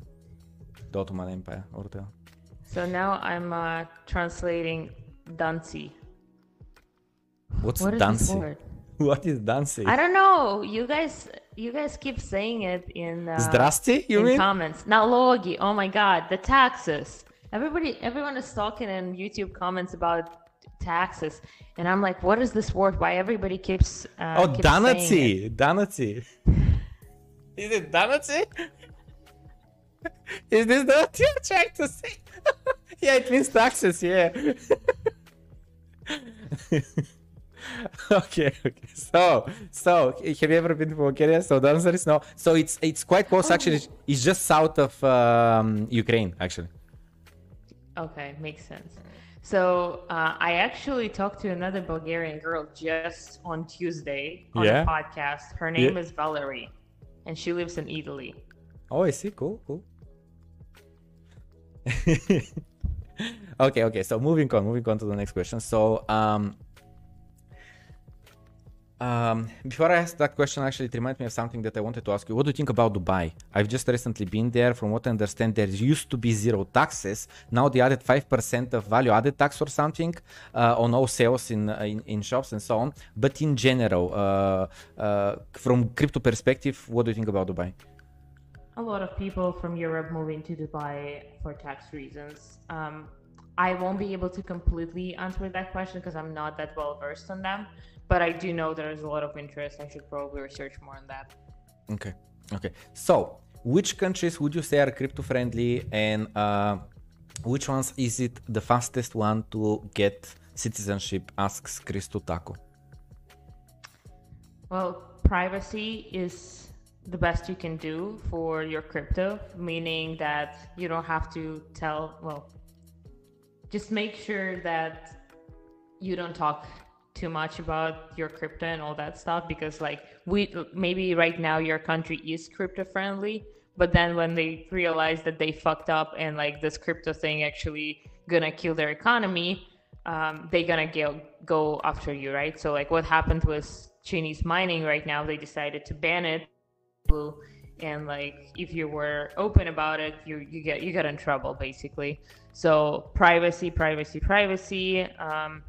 the Ottoman Empire. Or the... So now I'm uh, translating Dancy. What's What is this dancing? word? <laughs> What is dancing? I don't know. You guys, you guys keep saying it in uh, Zdrasti, you in mean? comments. Nalogi. Oh my God, the taxes. Everybody, everyone is talking in YouTube comments about taxes, and I'm like, what is this word? Why everybody keeps? Uh, oh, keeps saying it? Danaci. Danaci. <laughs> Is it Danaci? <laughs> is this the what you're trying to say? <laughs> yeah, it means taxes, yeah. okay, okay. So, so have you ever been to Bulgaria? So the answer is no. So it's it's quite close. Actually, it's just south of um, Ukraine. Actually. Okay, makes sense. So uh, I actually talked to another Bulgarian girl just on Tuesday on Yeah? a podcast. Her name Yeah. is Valerie, and she lives in Italy. Oh, I see. Cool, cool. <laughs> okay, okay. So moving on, moving on to the next question. So, um, um, before I ask that question, actually, it reminds me of something that I wanted to ask you. What do you think about Dubai? I've just recently been there. From what I understand, there used to be zero taxes. Now they added five percent of value-added tax or something uh, on all sales in, uh, in in shops and so on. But in general, uh, uh, from crypto perspective, what do you think about Dubai? a lot of people from Europe moving to Dubai for tax reasons. Um, I won't be able to completely answer that question because I'm not that well versed on them, but I do know there is a lot of interest. I should probably research more on that. Okay. Okay. So, which countries would you say are crypto friendly, and uh, which ones is it the fastest one to get citizenship? Asks Christo Taco. Well, privacy is the best you can do for your crypto, meaning that you don't have to tell, well, just make sure that you don't talk too much about your crypto and all that stuff because like we maybe right now your country is crypto friendly but then when they realize that they fucked up and like this crypto thing actually gonna kill their economy um, they gonna go go after you right? So like what happened with chinese mining right now they decided to ban it. And like if you were open about it you you get you get in trouble basically. So privacy privacy privacy um,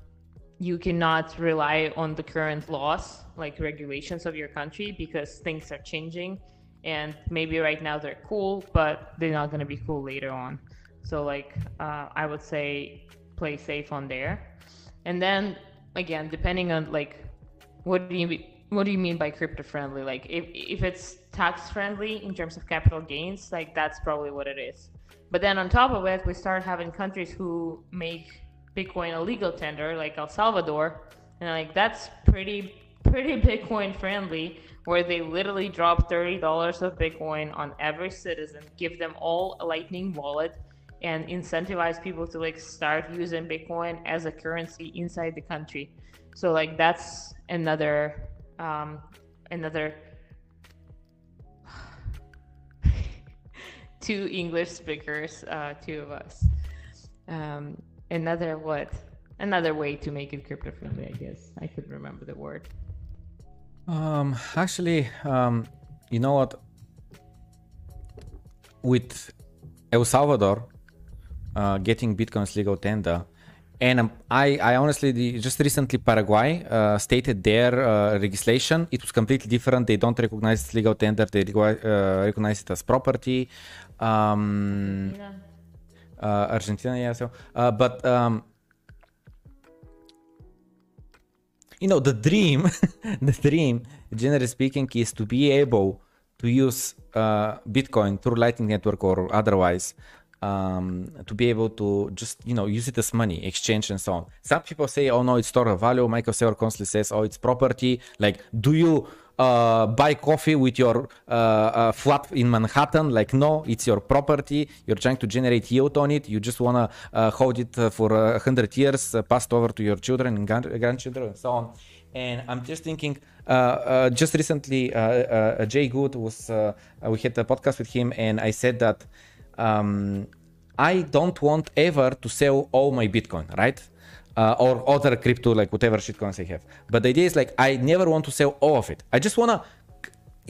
you cannot rely on the current laws like regulations of your country because things are changing. And maybe right now they're cool but they're not going to be cool later on. So like uh, i would say play safe on there. And then again depending on like what do you what do you mean by crypto friendly like if, if it's tax friendly in terms of capital gains like that's probably what it is. But then on top of it we start having countries who make bitcoin a legal tender like el salvador and like that's pretty pretty <laughs> bitcoin friendly where they literally drop $30 of bitcoin on every citizen give them all a lightning wallet and incentivize people to like start using bitcoin as a currency inside the country so like that's another um, another <laughs> two English speakers, uh, two of us. Um, another what? Another way to make it crypto friendly, I guess. I could remember the word. Um, actually, um, you know what? With El Salvador uh, getting Bitcoin's legal tender, and um, I, I honestly just recently Paraguay uh, stated their uh, legislation. It was completely different. They don't recognize legal tender. They uh, recognize it as property. Um, Argentina. Uh, Argentina, yeah. So, uh, but um, you know, the dream, <laughs> the dream, generally speaking, is to be able to use uh, Bitcoin through Lightning Network or otherwise um, to be able to just you know use it as money, exchange and so on. Some people say, "Oh no, it's store of value." Michael Saylor constantly says, "Oh, it's property." Like, do you uh, buy coffee with your uh, uh, flat in Manhattan? Like, no, it's your property. You're trying to generate yield on it. You just wanna uh, hold it uh, for a hundred years, uh, passed over to your children and grandchildren and so on. And I'm just thinking, just recently, Jay Good was, we had a podcast with him, and I said that um, I don't want ever to sell all my Bitcoin, right? Uh, or other crypto, like whatever shitcoins I have. But the idea is like I never want to sell all of it. I just wanna,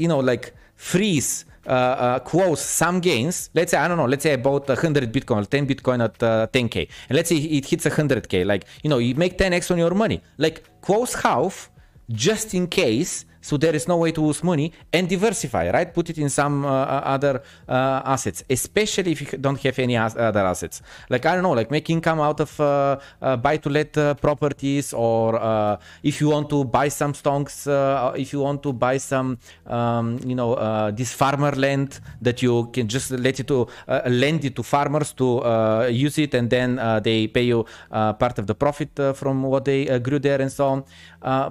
you know, like freeze, uh, uh, close some gains. Let's say I don't know. Let's say I bought 100 Bitcoin 10 Bitcoin at 10k, uh, and let's say it hits 100k. Like you know, you make 10x on your money. Like close half, just in case so there is no way to lose money and diversify, right? Put it in some uh, uh other uh, assets, especially if you don't have any other assets. Like I don't know, like make income out of uh, uh, buy-to-let uh, properties, or if you want to buy some stonks, if you want to buy some, um, you know, this farmer land that you can just let it to lend it to farmers to use it, and then they pay you part of the profit from what they grew there and so on.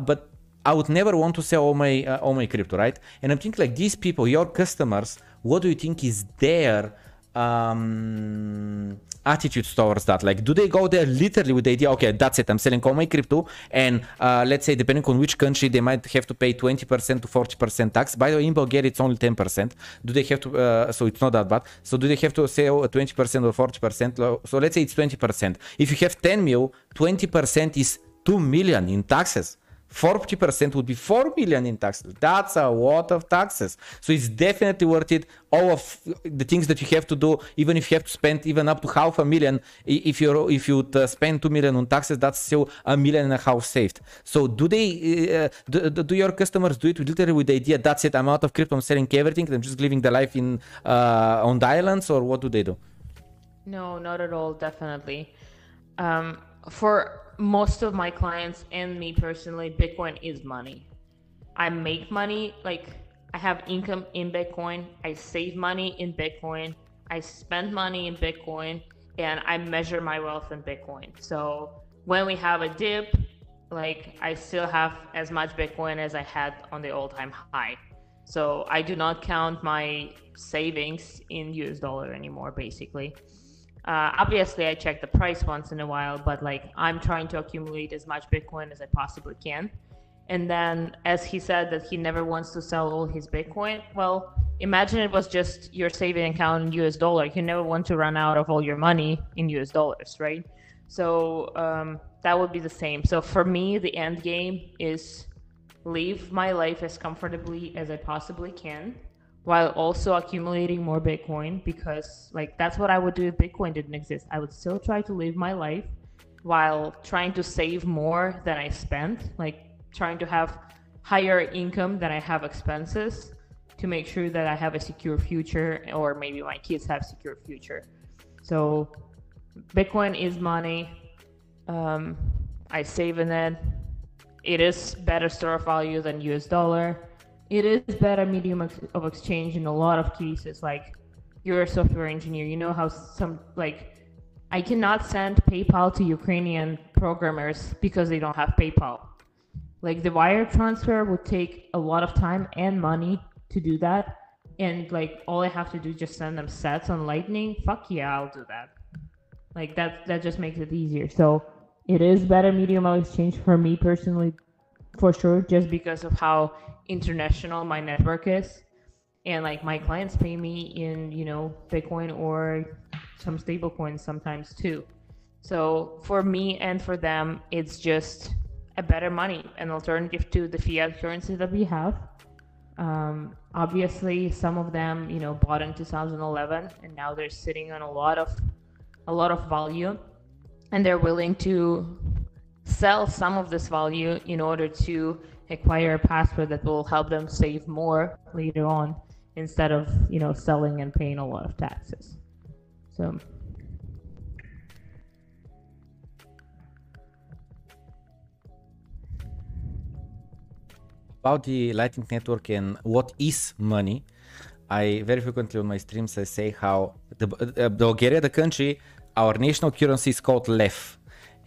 but I would never want to sell all my uh, all my crypto, right? And I'm thinking like these people, your customers, what do you think is their um, attitudes towards that? Like, do they go there literally with the idea, okay, that's it, I'm selling all my crypto, and uh, let's say depending on which country, they might have to pay 20% to 40% tax. By the way, in Bulgaria, it's only 10%. Do they have to? Uh, so it's not that bad. So do they have to sell 20% or 40%? So let's say it's 20%. If you have 10 mil, 20% is 2 million in taxes. 40% would be 4 million in taxes. That's a lot of taxes. So it's definitely worth it. All of the things that you have to do, even if you have to spend even up to half a million, if you if you uh, spend 2 million on taxes, that's still a million and a half saved. So do they, uh, do, do, your customers do it literally with the idea, that's it, I'm out of crypto, I'm selling everything, I'm just living the life in uh, on the islands, or what do they do? No, not at all, definitely. Um, for most of my clients and me personally, Bitcoin is money. I make money, like I have income in Bitcoin, I save money in Bitcoin, I spend money in Bitcoin, and I measure my wealth in Bitcoin. So when we have a dip, like I still have as much Bitcoin as I had on the all time high. So I do not count my savings in US dollar anymore, basically. Uh, obviously, I check the price once in a while, but like I'm trying to accumulate as much Bitcoin as I possibly can. And then, as he said that he never wants to sell all his Bitcoin, well, imagine it was just your saving account in US dollar. You never want to run out of all your money in US dollars, right? So um, that would be the same. So for me, the end game is live my life as comfortably as I possibly can while also accumulating more Bitcoin because like that's what I would do if Bitcoin didn't exist. I would still try to live my life while trying to save more than I spent, like trying to have higher income than I have expenses to make sure that I have a secure future or maybe my kids have secure future. So Bitcoin is money. Um, I save in it. It is better store of value than US dollar it is better medium of exchange in a lot of cases. Like you're a software engineer, you know how some like I cannot send PayPal to Ukrainian programmers because they don't have PayPal. Like the wire transfer would take a lot of time and money to do that. And like all I have to do is just send them sats on Lightning. Fuck yeah, I'll do that. Like that that just makes it easier. So it is better medium of exchange for me personally for sure just because of how international my network is. And like my clients pay me in you know bitcoin or some stable coins sometimes too. So for me and for them it's just a better money an alternative to the fiat currency that we have. Um, obviously some of them you know bought in 2011 and now they're sitting on a lot of a lot of value. And they're willing to sell some of this value in order to acquire a password that will help them save more later on instead of you know selling and paying a lot of taxes. So about the lightning network and what is money i very frequently on my streams i say how the uh, bulgaria the country our national currency is called lev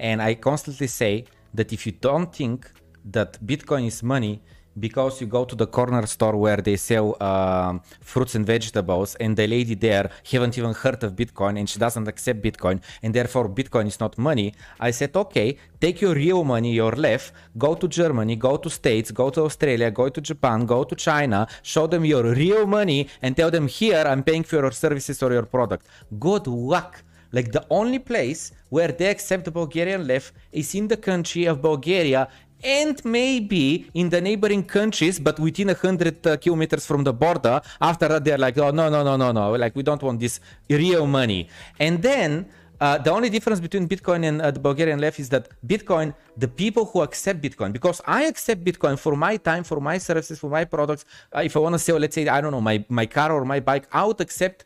and i constantly say that if you don't think that Bitcoin is money because you go to the corner store where they sell uh, fruits and vegetables and the lady there haven't even heard of bitcoin and she doesn't accept bitcoin and therefore bitcoin is not money i said okay take your real money your lev go to germany go to states go to australia go to japan go to china show them your real money and tell them here i'm paying for your services or your product. Good luck like the only place where they accept Bulgarian lev is in the country of Bulgaria and maybe in the neighboring countries, but within a hundred uh, kilometers from the border. After that, they're like, oh no, no, no, no, no, like we don't want this real money. And then uh, the only difference between Bitcoin and uh, the Bulgarian lev is that Bitcoin, the people who accept Bitcoin, because I accept Bitcoin for my time, for my services, for my products. Uh, if I want to sell, let's say, I don't know, my, my car or my bike, I would accept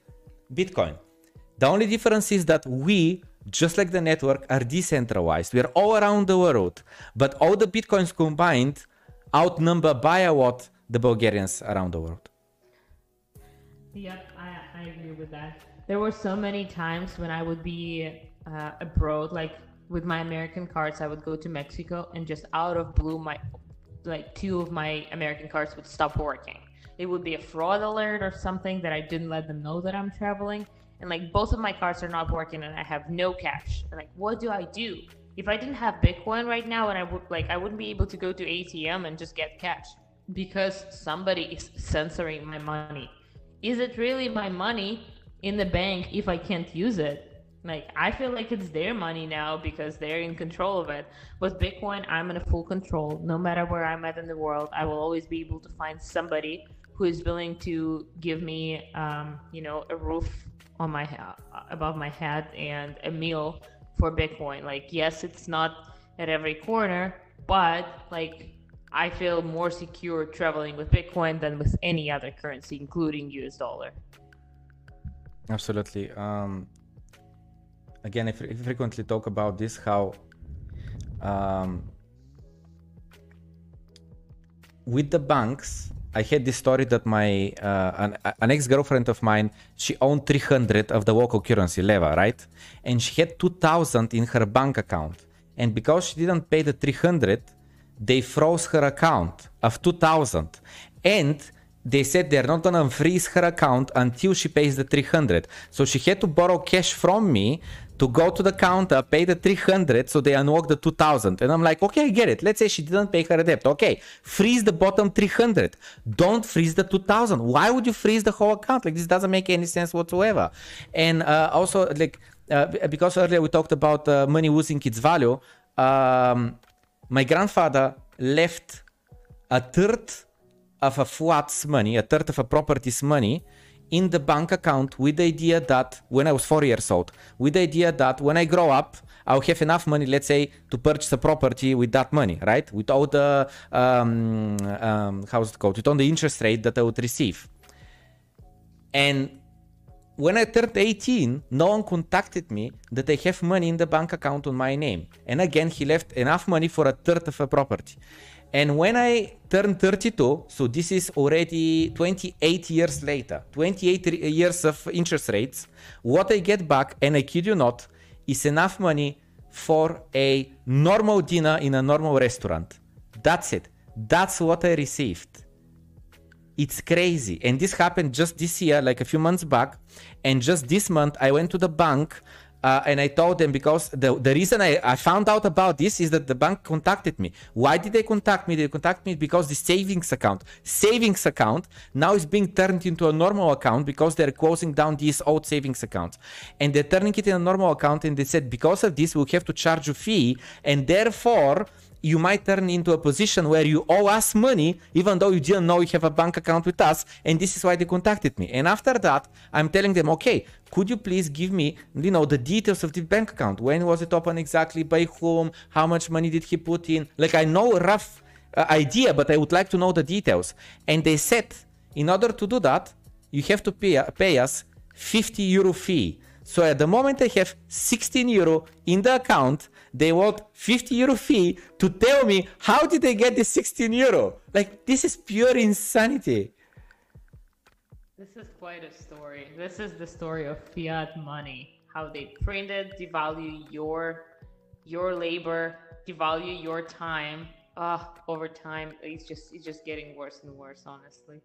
Bitcoin. The only difference is that we just like the network, are decentralized. We are all around the world, but all the bitcoins combined outnumber by a lot the Bulgarians around the world. Yep, I, I agree with that. There were so many times when I would be uh, abroad, like with my American cards, I would go to Mexico and just out of blue, my like two of my American cards would stop working. It would be a fraud alert or something that I didn't let them know that I'm traveling and like both of my cards are not working and I have no cash. Like, what do I do? If I didn't have Bitcoin right now and I would like, I wouldn't be able to go to ATM and just get cash because somebody is censoring my money. Is it really my money in the bank if I can't use it? Like, I feel like it's their money now because they're in control of it. With Bitcoin, I'm in full control. No matter where I'm at in the world, I will always be able to find somebody who is willing to give me, um, you know, a roof on my head, above my head and a meal for Bitcoin. Like, yes, it's not at every corner, but like I feel more secure traveling with Bitcoin than with any other currency, including US dollar. Absolutely. Um, again, I frequently talk about this, how um, with the banks, I had this story that my uh, an, an ex girlfriend of mine she owned 300 of the local currency leva, right? And she had 2,000 in her bank account, and because she didn't pay the 300, they froze her account of 2,000, and they said they're not gonna freeze her account until she pays the 300. So she had to borrow cash from me to go to the counter, pay the 300 so they unlock the 2000. And I'm like, okay, I get it. Let's say she didn't pay her debt. Okay, freeze the bottom 300. Don't freeze the 2000. Why would you freeze the whole account? Like, this doesn't make any sense whatsoever. And uh, also, like, uh, because earlier we talked about uh, money losing its value, um, my grandfather left a third of a flat's money, a third of a property's money, in the bank account with the idea that when I was four years old, with the idea that when I grow up, I'll have enough money, let's say, to purchase a property with that money, right? With all the, um, um, how's it called? With all the interest rate that I would receive. And when I turned 18, no one contacted me that I have money in the bank account on my name. And again, he left enough money for a third of a property. And when I turned 32, so this is already 28 years later, 28 uh, years of interest rates, what I get back, and I kid you not, is enough money for a normal dinner in a normal restaurant. That's it. That's what I received. It's crazy. And this happened just this year, like a few months back. And just this month, I went to the bank uh, and I told them because the, the reason I, I found out about this is that the bank contacted me. Why did they contact me? They contact me because the savings account, savings account now is being turned into a normal account because they're closing down these old savings accounts. And they're turning it in a normal account and they said because of this we'll have to charge a fee and therefore you might turn into a position where you owe us money even though you didn't know you have a bank account with us and this is why they contacted me. And after that i'm telling them okay could you please give me you know the details of the bank account? When was it open exactly? By whom? How much money did he put in? Like i know a rough uh, idea but i would like to know the details. And they said in order to do that you have to pay, pay us 50 euro fee. So at the moment I have 16 euro in the account, they want 50 euro fee to tell me how did they get this 16 euro? Like this is pure insanity. This is quite a story. This is the story of fiat money. How they printed, devalue your your labor, devalue your time. Ah, over time, it's just it's just getting worse and worse, honestly.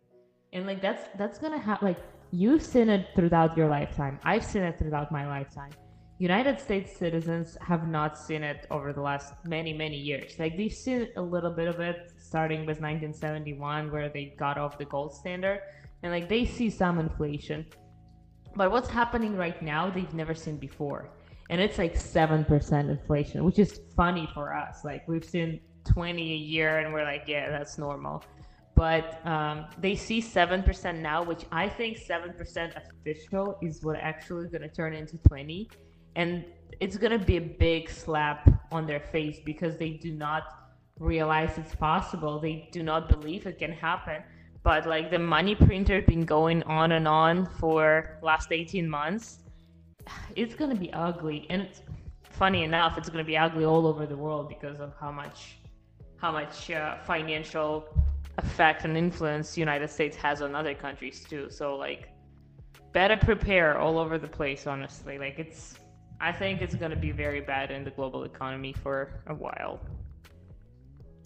And like that's that's gonna have like You've seen it throughout your lifetime. I've seen it throughout my lifetime. United States citizens have not seen it over the last many, many years. Like they've seen a little bit of it starting with 1971, where they got off the gold standard, and like they see some inflation. But what's happening right now, they've never seen before. And it's like 7% inflation, which is funny for us. Like we've seen 20 a year, and we're like, yeah, that's normal but um, they see 7% now, which I think 7% official is what actually going to turn into 20. And it's to be a big slap on their face because they do not realize it's possible. They do not believe it can happen. But like the money printer been going on and on for last 18 months, it's to be ugly. And funny enough, it's to be ugly all over the world because of how much how much uh, financial effect and influence United States has on other countries too. So like better prepare all over the place honestly. Like it's I think it's going to be very bad in the global economy for a while.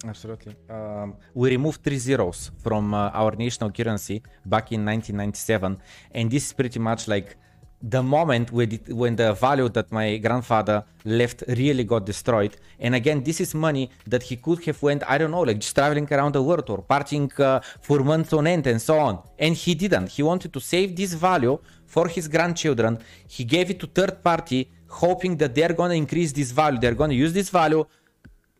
Absolutely. Um, we removed three zeros from uh, our national currency back in 1997, and this is pretty much like the moment when, the value that my grandfather left really got destroyed and again this is money that he could have went i don't know like just traveling around the world or partying uh, for months on end and so on and he didn't he wanted to save this value for his grandchildren he gave it to third party hoping that they're going to increase this value they're going to use this value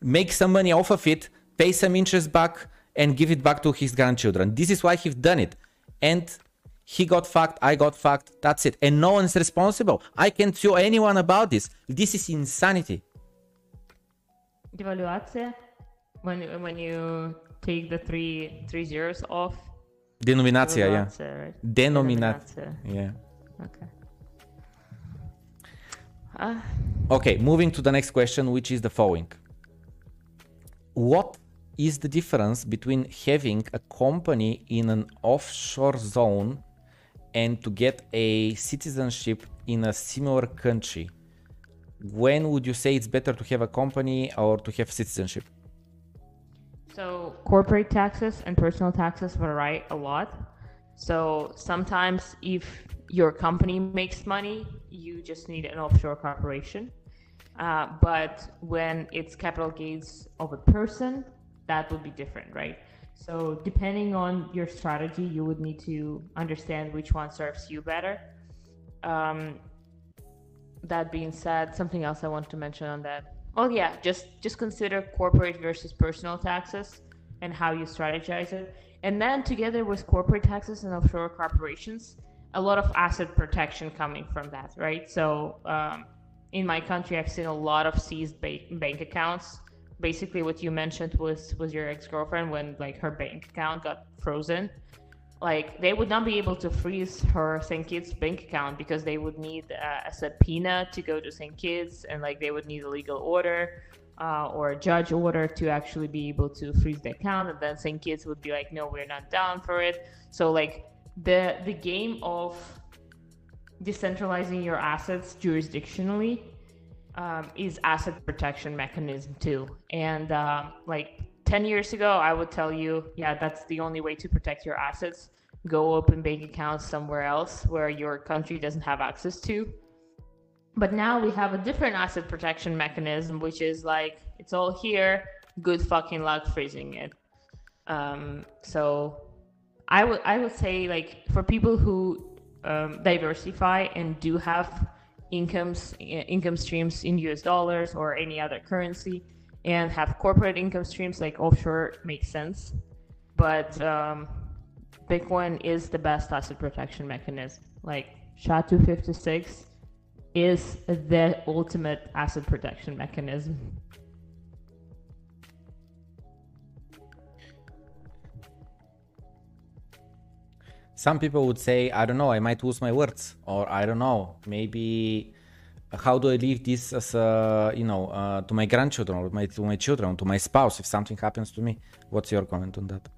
make some money off of it pay some interest back and give it back to his grandchildren this is why he's done it and he got fucked, I got fucked, that's it. And no one's responsible. I can't sue anyone about this. This is insanity. Devaluacja? When, when you take the three three zeros off? Denominacja, yeah. Right? Yeah. Okay. Uh, okay, moving to the next question, which is the following. What is the difference between having a company in an offshore zone and to get a citizenship in a similar country, when would you say it's better to have a company or to have citizenship? So, corporate taxes and personal taxes vary a lot. So, sometimes if your company makes money, you just need an offshore corporation. Uh, but when it's capital gains of a person, that would be different, right? So depending on your strategy, you would need to understand which one serves you better. Um, that being said, something else I want to mention on that. Oh yeah, just just consider corporate versus personal taxes. and how you strategize it. And then together with corporate taxes and offshore corporations, a lot of asset protection coming from that, right? So um, in my country, I've seen a lot of seized ba- bank accounts. Basically, what you mentioned was was your ex girlfriend when like her bank account got frozen. Like they would not be able to freeze her St. Kitts bank account because they would need uh, a subpoena to go to St. Kitts, and like they would need a legal order uh, or a judge order to actually be able to freeze the account, and then St. Kitts would be like, no, we're not down for it. So like the the game of decentralizing your assets jurisdictionally um, is asset protection mechanism too. And uh, like 10 years ago, I would tell you, yeah, that's the only way to protect your assets. Go open bank accounts somewhere else where your country doesn't have access to. But now we have a different asset protection mechanism, which is like, it's all here, good fucking luck freezing it. Um, so I would I would say like for people who um, diversify and do have incomes income streams in US dollars or any other currency and have corporate income streams like offshore makes sense. But um, Bitcoin is the best asset protection mechanism. Like SHA-256 is the ultimate asset protection mechanism some people would say, I don't know, I might lose my words, or I don't know, maybe how do I leave this as a, you know, uh, to my grandchildren or my, to my children, to my spouse if something happens to me? What's your comment on that?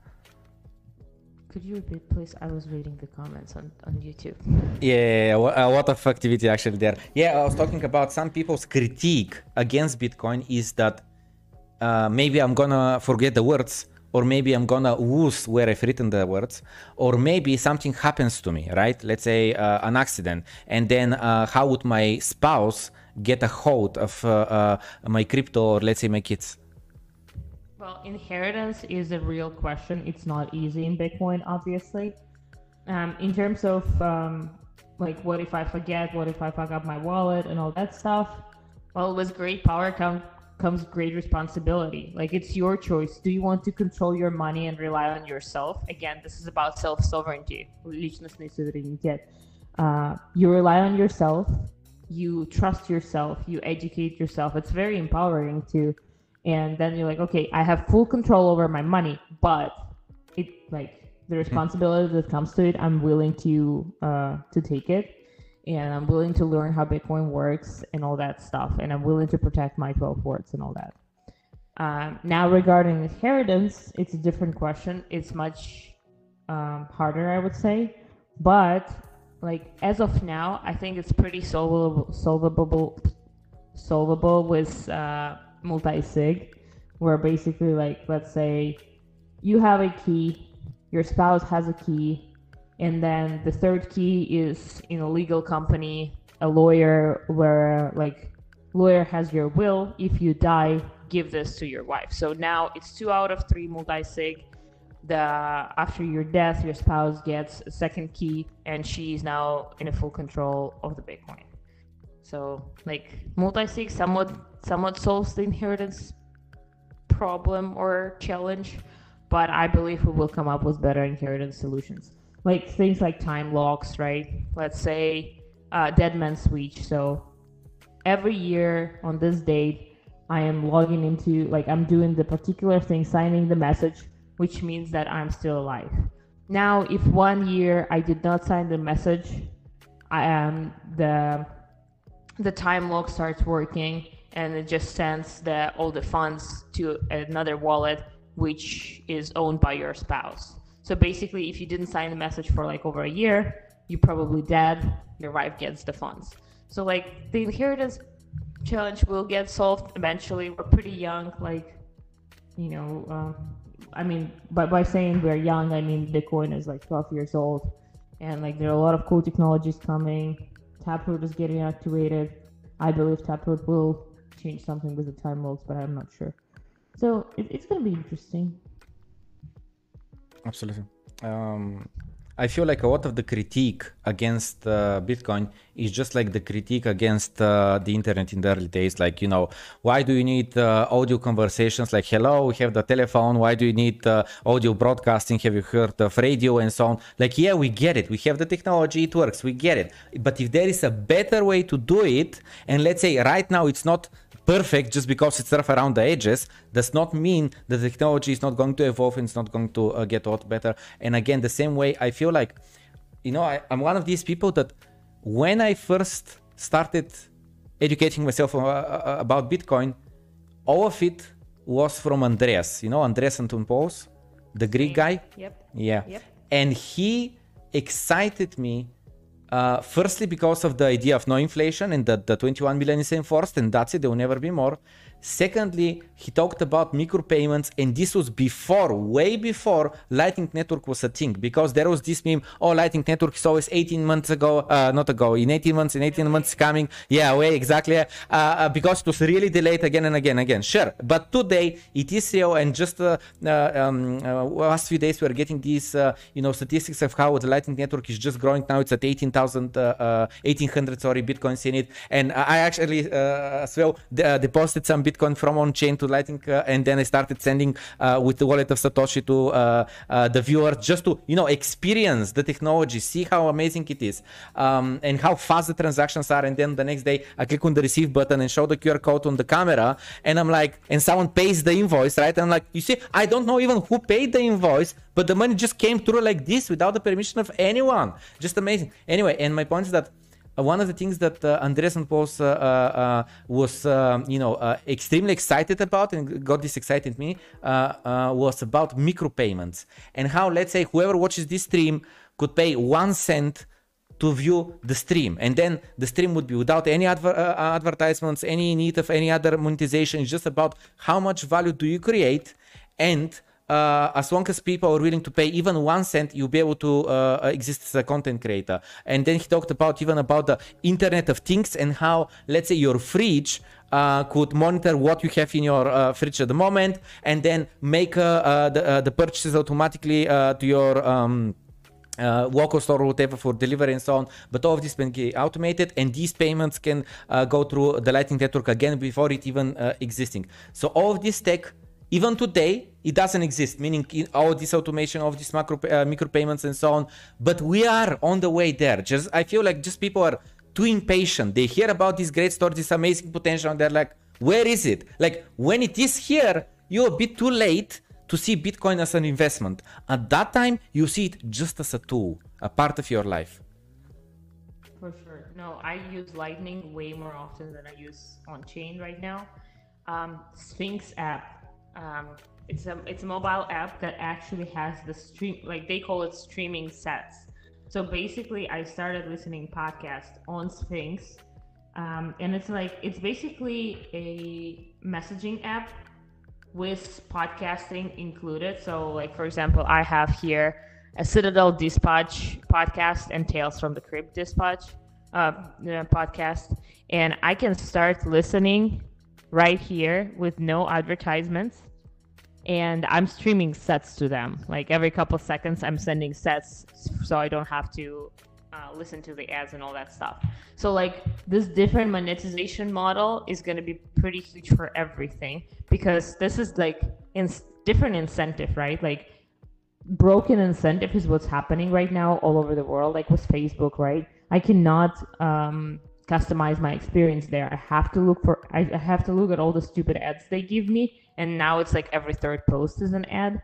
Could you repeat, please? I was reading the comments on, on YouTube. Yeah, a lot of activity actually there. Yeah, I was talking about some people's critique against Bitcoin is that uh, maybe I'm gonna forget the words or maybe I'm gonna lose where I've written the words, or maybe something happens to me, right? Let's say uh, an accident, and then uh, how would my spouse get a hold of uh, uh my crypto, or let's say my kids? Well, inheritance is a real question. It's not easy in Bitcoin, obviously. Um, in terms of um, like, what if I forget? What if I fuck up my wallet and all that stuff? Well, with great power come comes great responsibility. Like it's your choice. Do you want to control your money and rely on yourself? Again, this is about self sovereignty. Uh, you rely on yourself. You trust yourself. You educate yourself. It's very empowering to. And then you're like, okay, I have full control over my money, but it like the hmm. responsibility that comes to it, I'm willing to uh, to take it and I'm willing to learn how Bitcoin works and all that stuff, and I'm willing to protect my 12 words and all that. Um, now, regarding inheritance, it's a different question. It's much um, harder, I would say, but like as of now, I think it's pretty solvable, solvable, solvable with uh, multi-sig, where basically, like, let's say you have a key, your spouse has a key, and then the third key is in a legal company, a lawyer where like lawyer has your will. If you die, give this to your wife. So now it's two out of three multi-sig. The after your death, your spouse gets a second key, and she is now in a full control of the Bitcoin. So like multi-sig somewhat somewhat solves the inheritance problem or challenge, but I believe we will come up with better inheritance solutions like things like time locks, right? Let's say uh, dead man switch. So every year on this date, I am logging into like I'm doing the particular thing, signing the message, which means that I'm still alive. Now, if one year I did not sign the message, I am the the time lock starts working and it just sends the all the funds to another wallet which is owned by your spouse. So basically, if you didn't sign the message for like over a year, you're probably dead. Your wife gets the funds. So like the inheritance challenge will get solved eventually. We're pretty young, like you know. Uh, I mean, by by saying we're young, I mean Bitcoin is like 12 years old, and like there are a lot of cool technologies coming. Taproot is getting activated. I believe Taproot will change something with the time locks, but I'm not sure. So it, it's gonna be interesting absolutely. Um, I feel like a lot of the critique against uh, Bitcoin is just like the critique against uh, the internet in the early days. Like, you know, why do you need uh, audio conversations? Like, hello, we have the telephone. Why do you need uh, audio broadcasting? Have you heard of radio and so on? Like, yeah, we get it. We have the technology. It works. We get it. But if there is a better way to do it, and let's say right now it's not perfect just because it's rough around the edges does not mean the technology is not going to evolve and it's not going to uh, get a lot better. And again, the same way I feel like, you know, I, am one of these people that when I first started educating myself uh, uh, about Bitcoin, all of it was from Andreas, you know, Andreas Antonopoulos, the Greek guy. Yep. Yeah. Yep. And he excited me uh, firstly, because of the idea of no inflation and that the 21 million is enforced, and that's it, there will never be more. Secondly, he talked about micropayments, and this was before, way before Lightning Network was a thing, because there was this meme, oh, Lightning Network is always 18 months ago, uh, not ago, in 18 months, in 18 months coming. Yeah, way, exactly. Uh, uh, because it was really delayed again and again and again. Sure, but today it is real, and just uh, uh, um, uh, last few days we are getting these, you know, statistics of how the Lightning Network is just growing. Now it's at 18,000, 1800, sorry, bitcoins in it. And I actually as well deposited some Bitcoin from on chain to Lightning, uh, and then I started sending uh, with the wallet of Satoshi to uh, the viewer just to you know experience the technology, see how amazing it is, um, and how fast the transactions are. And then the next day I click on the receive button and show the QR code on the camera, and I'm like, and someone pays the invoice, right? And I'm like, you see, I don't know even who paid the invoice, but the money just came through like this without the permission of anyone. Just amazing. Anyway, and my point is that one of the things that uh, Andreas Antonopoulos uh, uh, was, um, you know, extremely excited about and got this excited me was about micropayments and how, let's say, whoever watches this stream could pay one cent to view the stream. And then the stream would be without any adver- uh, advertisements any need of any other monetization. It's just about how much value do you create and uh, as long as people are willing to pay even one cent, you'll be able to uh, uh, exist as a content creator. And then he talked about even about the Internet of Things and how, let's say, your fridge uh, could monitor what you have in your uh, fridge at the moment, and then make uh, the, the purchases automatically to your. Um, uh, local store or whatever for delivery and so on. But all of this can be automated, and these payments can uh, go through the Lightning Network again before it even uh, existing. So all of this tech even today it doesn't exist meaning all this automation of these macro uh, micropayments and so on. But we are on the way there. Just i feel like just people are too impatient. They hear about this great story this amazing potential and they're like where is it? Like when it is here you're a bit too late to see bitcoin as an investment. At that time you see it just as a tool a part of your life. For sure. No i use lightning way more often than i use on chain right now. Um, sphinx app um, it's a it's a mobile app that actually has the stream like they call it streaming sats. So basically, I started listening podcast on Sphinx, um, and it's like it's basically a messaging app with podcasting included. So, like for example, I have here a Citadel Dispatch podcast and Tales from the Crypt Dispatch uh, podcast, and I can start listening right here with no advertisements and I'm streaming sats to them. Like every couple seconds, I'm sending sats so I don't have to uh, listen to the ads and all that stuff. So like this different monetization model is going to be pretty huge for everything because this is like in different incentive, right? Like broken incentive is what's happening right now all over the world, like with Facebook, right? I cannot um, customize my experience there. I have to look for I have to look at all the stupid ads they give me and now it's like every third post is an ad.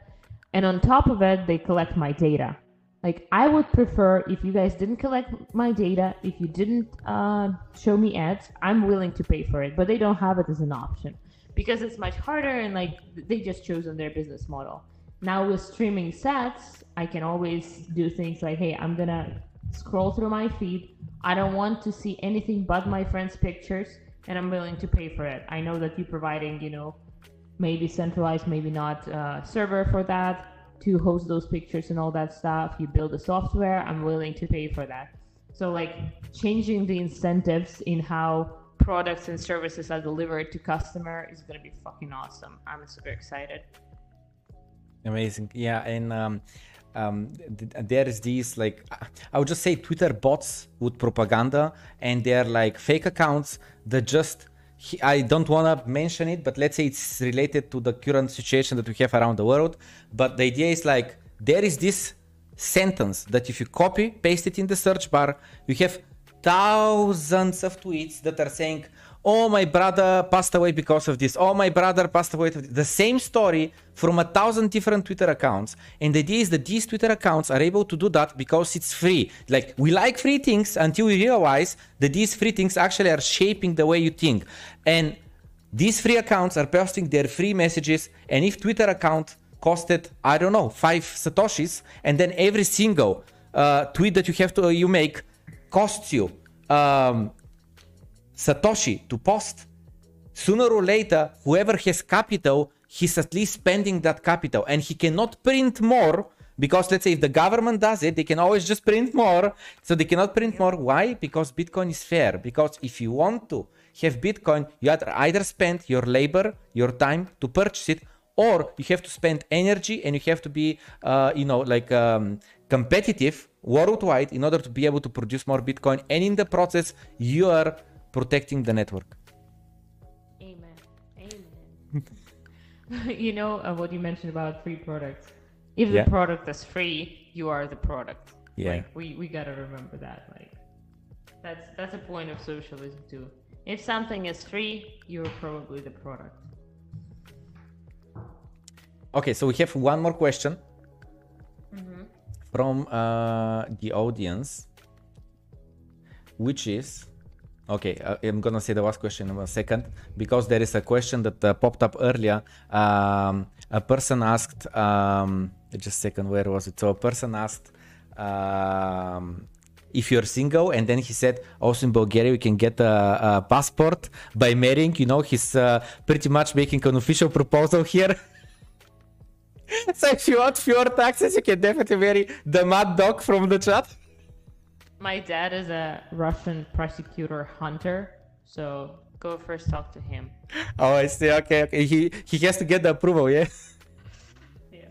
And on top of it, they collect my data. Like I would prefer if you guys didn't collect my data, if you didn't uh, show me ads, I'm willing to pay for it, but they don't have it as an option because it's much harder and like they just chosen their business model. Now with streaming sats, I can always do things like, hey, I'm gonna scroll through my feed. I don't want to see anything but my friends' pictures, and I'm willing to pay for it. I know that you're providing, you know, maybe centralized, maybe not uh, server for that to host those pictures and all that stuff. You build the software, I'm willing to pay for that. So like changing the incentives in how products and services are delivered to customer is going to be fucking awesome. I'm super excited. Amazing. Yeah, and um, um, th- there is these like I would just say Twitter bots with propaganda, and they're like fake accounts that just I don't want to mention it, but let's say it's related to the current situation that we have around the world. But the idea is like there is this sentence that if you copy, paste it in the search bar, you have thousands of tweets that are saying, oh my brother passed away because of this. Oh my brother passed away the same story from a thousand different twitter accounts. And the idea is that these twitter accounts are able to do that because it's free. Like we like free things until we realize that these free things actually are shaping the way you think. And these free accounts are posting their free messages. And if twitter account costed i don't know five satoshis and then every single uh, tweet that you have to uh, you make costs you. Um, Satoshi to post, sooner or later, whoever has capital, he's at least spending that capital and he cannot print more because let's say if the government does it, they can always just print more. So they cannot print more. Why? Because Bitcoin is fair. Because if you want to have Bitcoin, you either spend your labor, your time to purchase it, or you have to spend energy and you have to be, uh, you know, like um, competitive worldwide in order to be able to produce more Bitcoin. And in the process, you are protecting the network. Amen. Amen. <laughs> you know uh, what you mentioned about free products. If yeah. the product is free, you are the product. Yeah. Like, we we gotta remember that. Like that's that's a point of socialism too. If something is free, you're probably the product. Okay, so we have one more question mm-hmm. from uh, the audience, which is Okay, uh, I'm gonna say the last question in a second because there is a question that uh, popped up earlier. Um, a person asked, um, just a second, where was it? So a person asked um, if you're single, and then he said, also in Bulgaria, you can get a, a passport by marrying. You know, he's uh, pretty much making an official proposal here. <laughs> so if you want fewer taxes, you can definitely marry the mad dog from the chat. My dad is a Russian prosecutor hunter, so go first talk to him. Oh, I see. Okay, okay. He he has to get the approval, yeah. Yeah.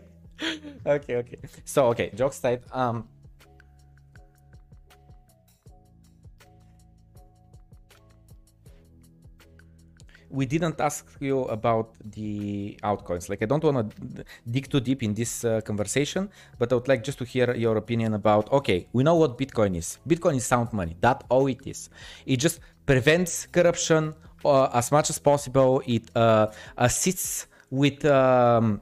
<laughs> okay, okay. So okay, jokes aside, um, we didn't ask you about the altcoins. Like, I don't want to dig too deep in this uh, conversation, but I would like just to hear your opinion about. Okay, we know what Bitcoin is. Bitcoin is sound money. That all it is. It just prevents corruption uh, as much as possible. It uh, assists with. Um,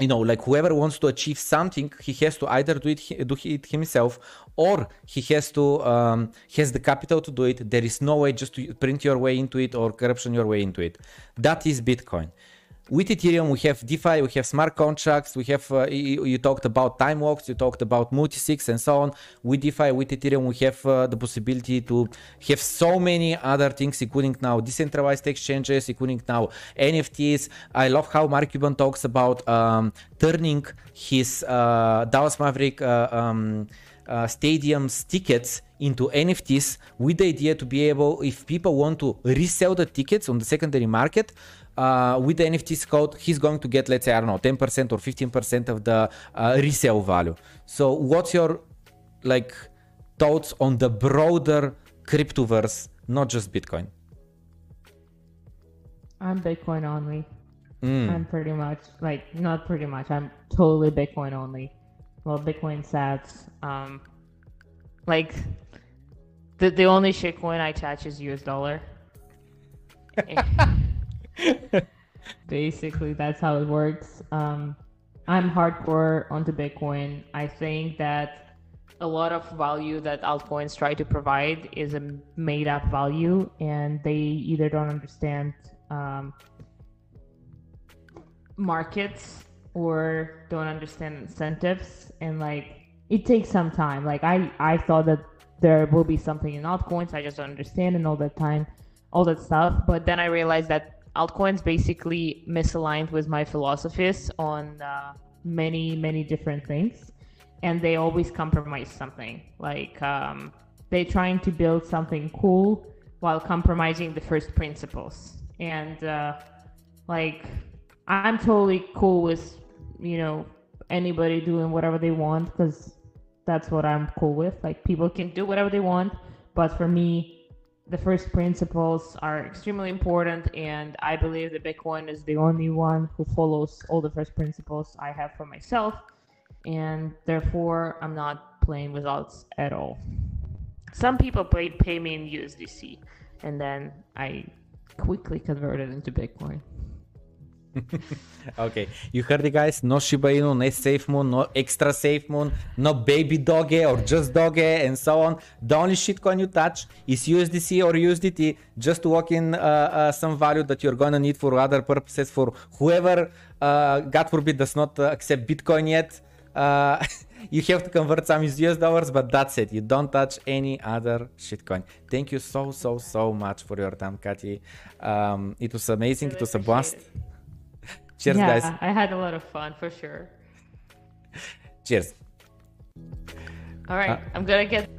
you know like whoever wants to achieve something he has to either do it do it himself or he has to um, has the capital to do it there is no way just to print your way into it or corruption your way into it that is bitcoin with Ethereum, we have DeFi, we have smart contracts, we have, uh, you, you, talked about time locks, you talked about multi-sigs and so on. With DeFi, with Ethereum, we have uh, the possibility to have so many other things, including now decentralized exchanges, including now NFTs. I love how Mark Cuban talks about um, turning his uh, Dallas Maverick uh, um, uh, stadiums tickets into NFTs with the idea to be able, if people want to resell the tickets on the secondary market, uh, with the NFTs code, he's going to get, let's say, I don't know, 10% or 15% of the uh, resale value. So, what's your like thoughts on the broader cryptoverse, not just Bitcoin? I'm Bitcoin only. Mm. I'm pretty much like not pretty much. I'm totally Bitcoin only. Well, Bitcoin sats. Um, like the the only shitcoin I touch is US dollar. <laughs> Basically, that's how it works. Um, I'm hardcore onto Bitcoin. I think that a lot of value that altcoins try to provide is a made up value, and they either don't understand um, markets or don't understand incentives. And like, it takes some time. Like, I, I thought that there will be something in altcoins, I just don't understand, and all that time, all that stuff. But then I realized that altcoins basically misaligned with my philosophies on uh, many many different things and they always compromise something like um, they're trying to build something cool while compromising the first principles and uh, like i'm totally cool with you know anybody doing whatever they want because that's what I'm cool with. Like people can do whatever they want, but for me, the first principles are extremely important, and I believe that Bitcoin is the only one who follows all the first principles I have for myself, and therefore I'm not playing with odds at all. Some people pay, pay me in USDC, and then I quickly convert it into Bitcoin. Okay, you heard it guys, no Shiba Inu, no Safe Moon, no extra Safe Moon, no Baby Doge or just Doge and so on. The only shitcoin you touch is USDC or USDT just to walk in uh, uh, some value that you're gonna need for other purposes for whoever, uh, God forbid, does not accept Bitcoin yet. Uh, <laughs> you have to convert some US dollars, but that's it. You don't touch any other shitcoin. Thank you so, so, so much for your time, Katie. Um, it was amazing. Really it was a blast. It. Cheers, yeah, guys. I had a lot of fun for sure. Cheers. All right, uh, I'm gonna get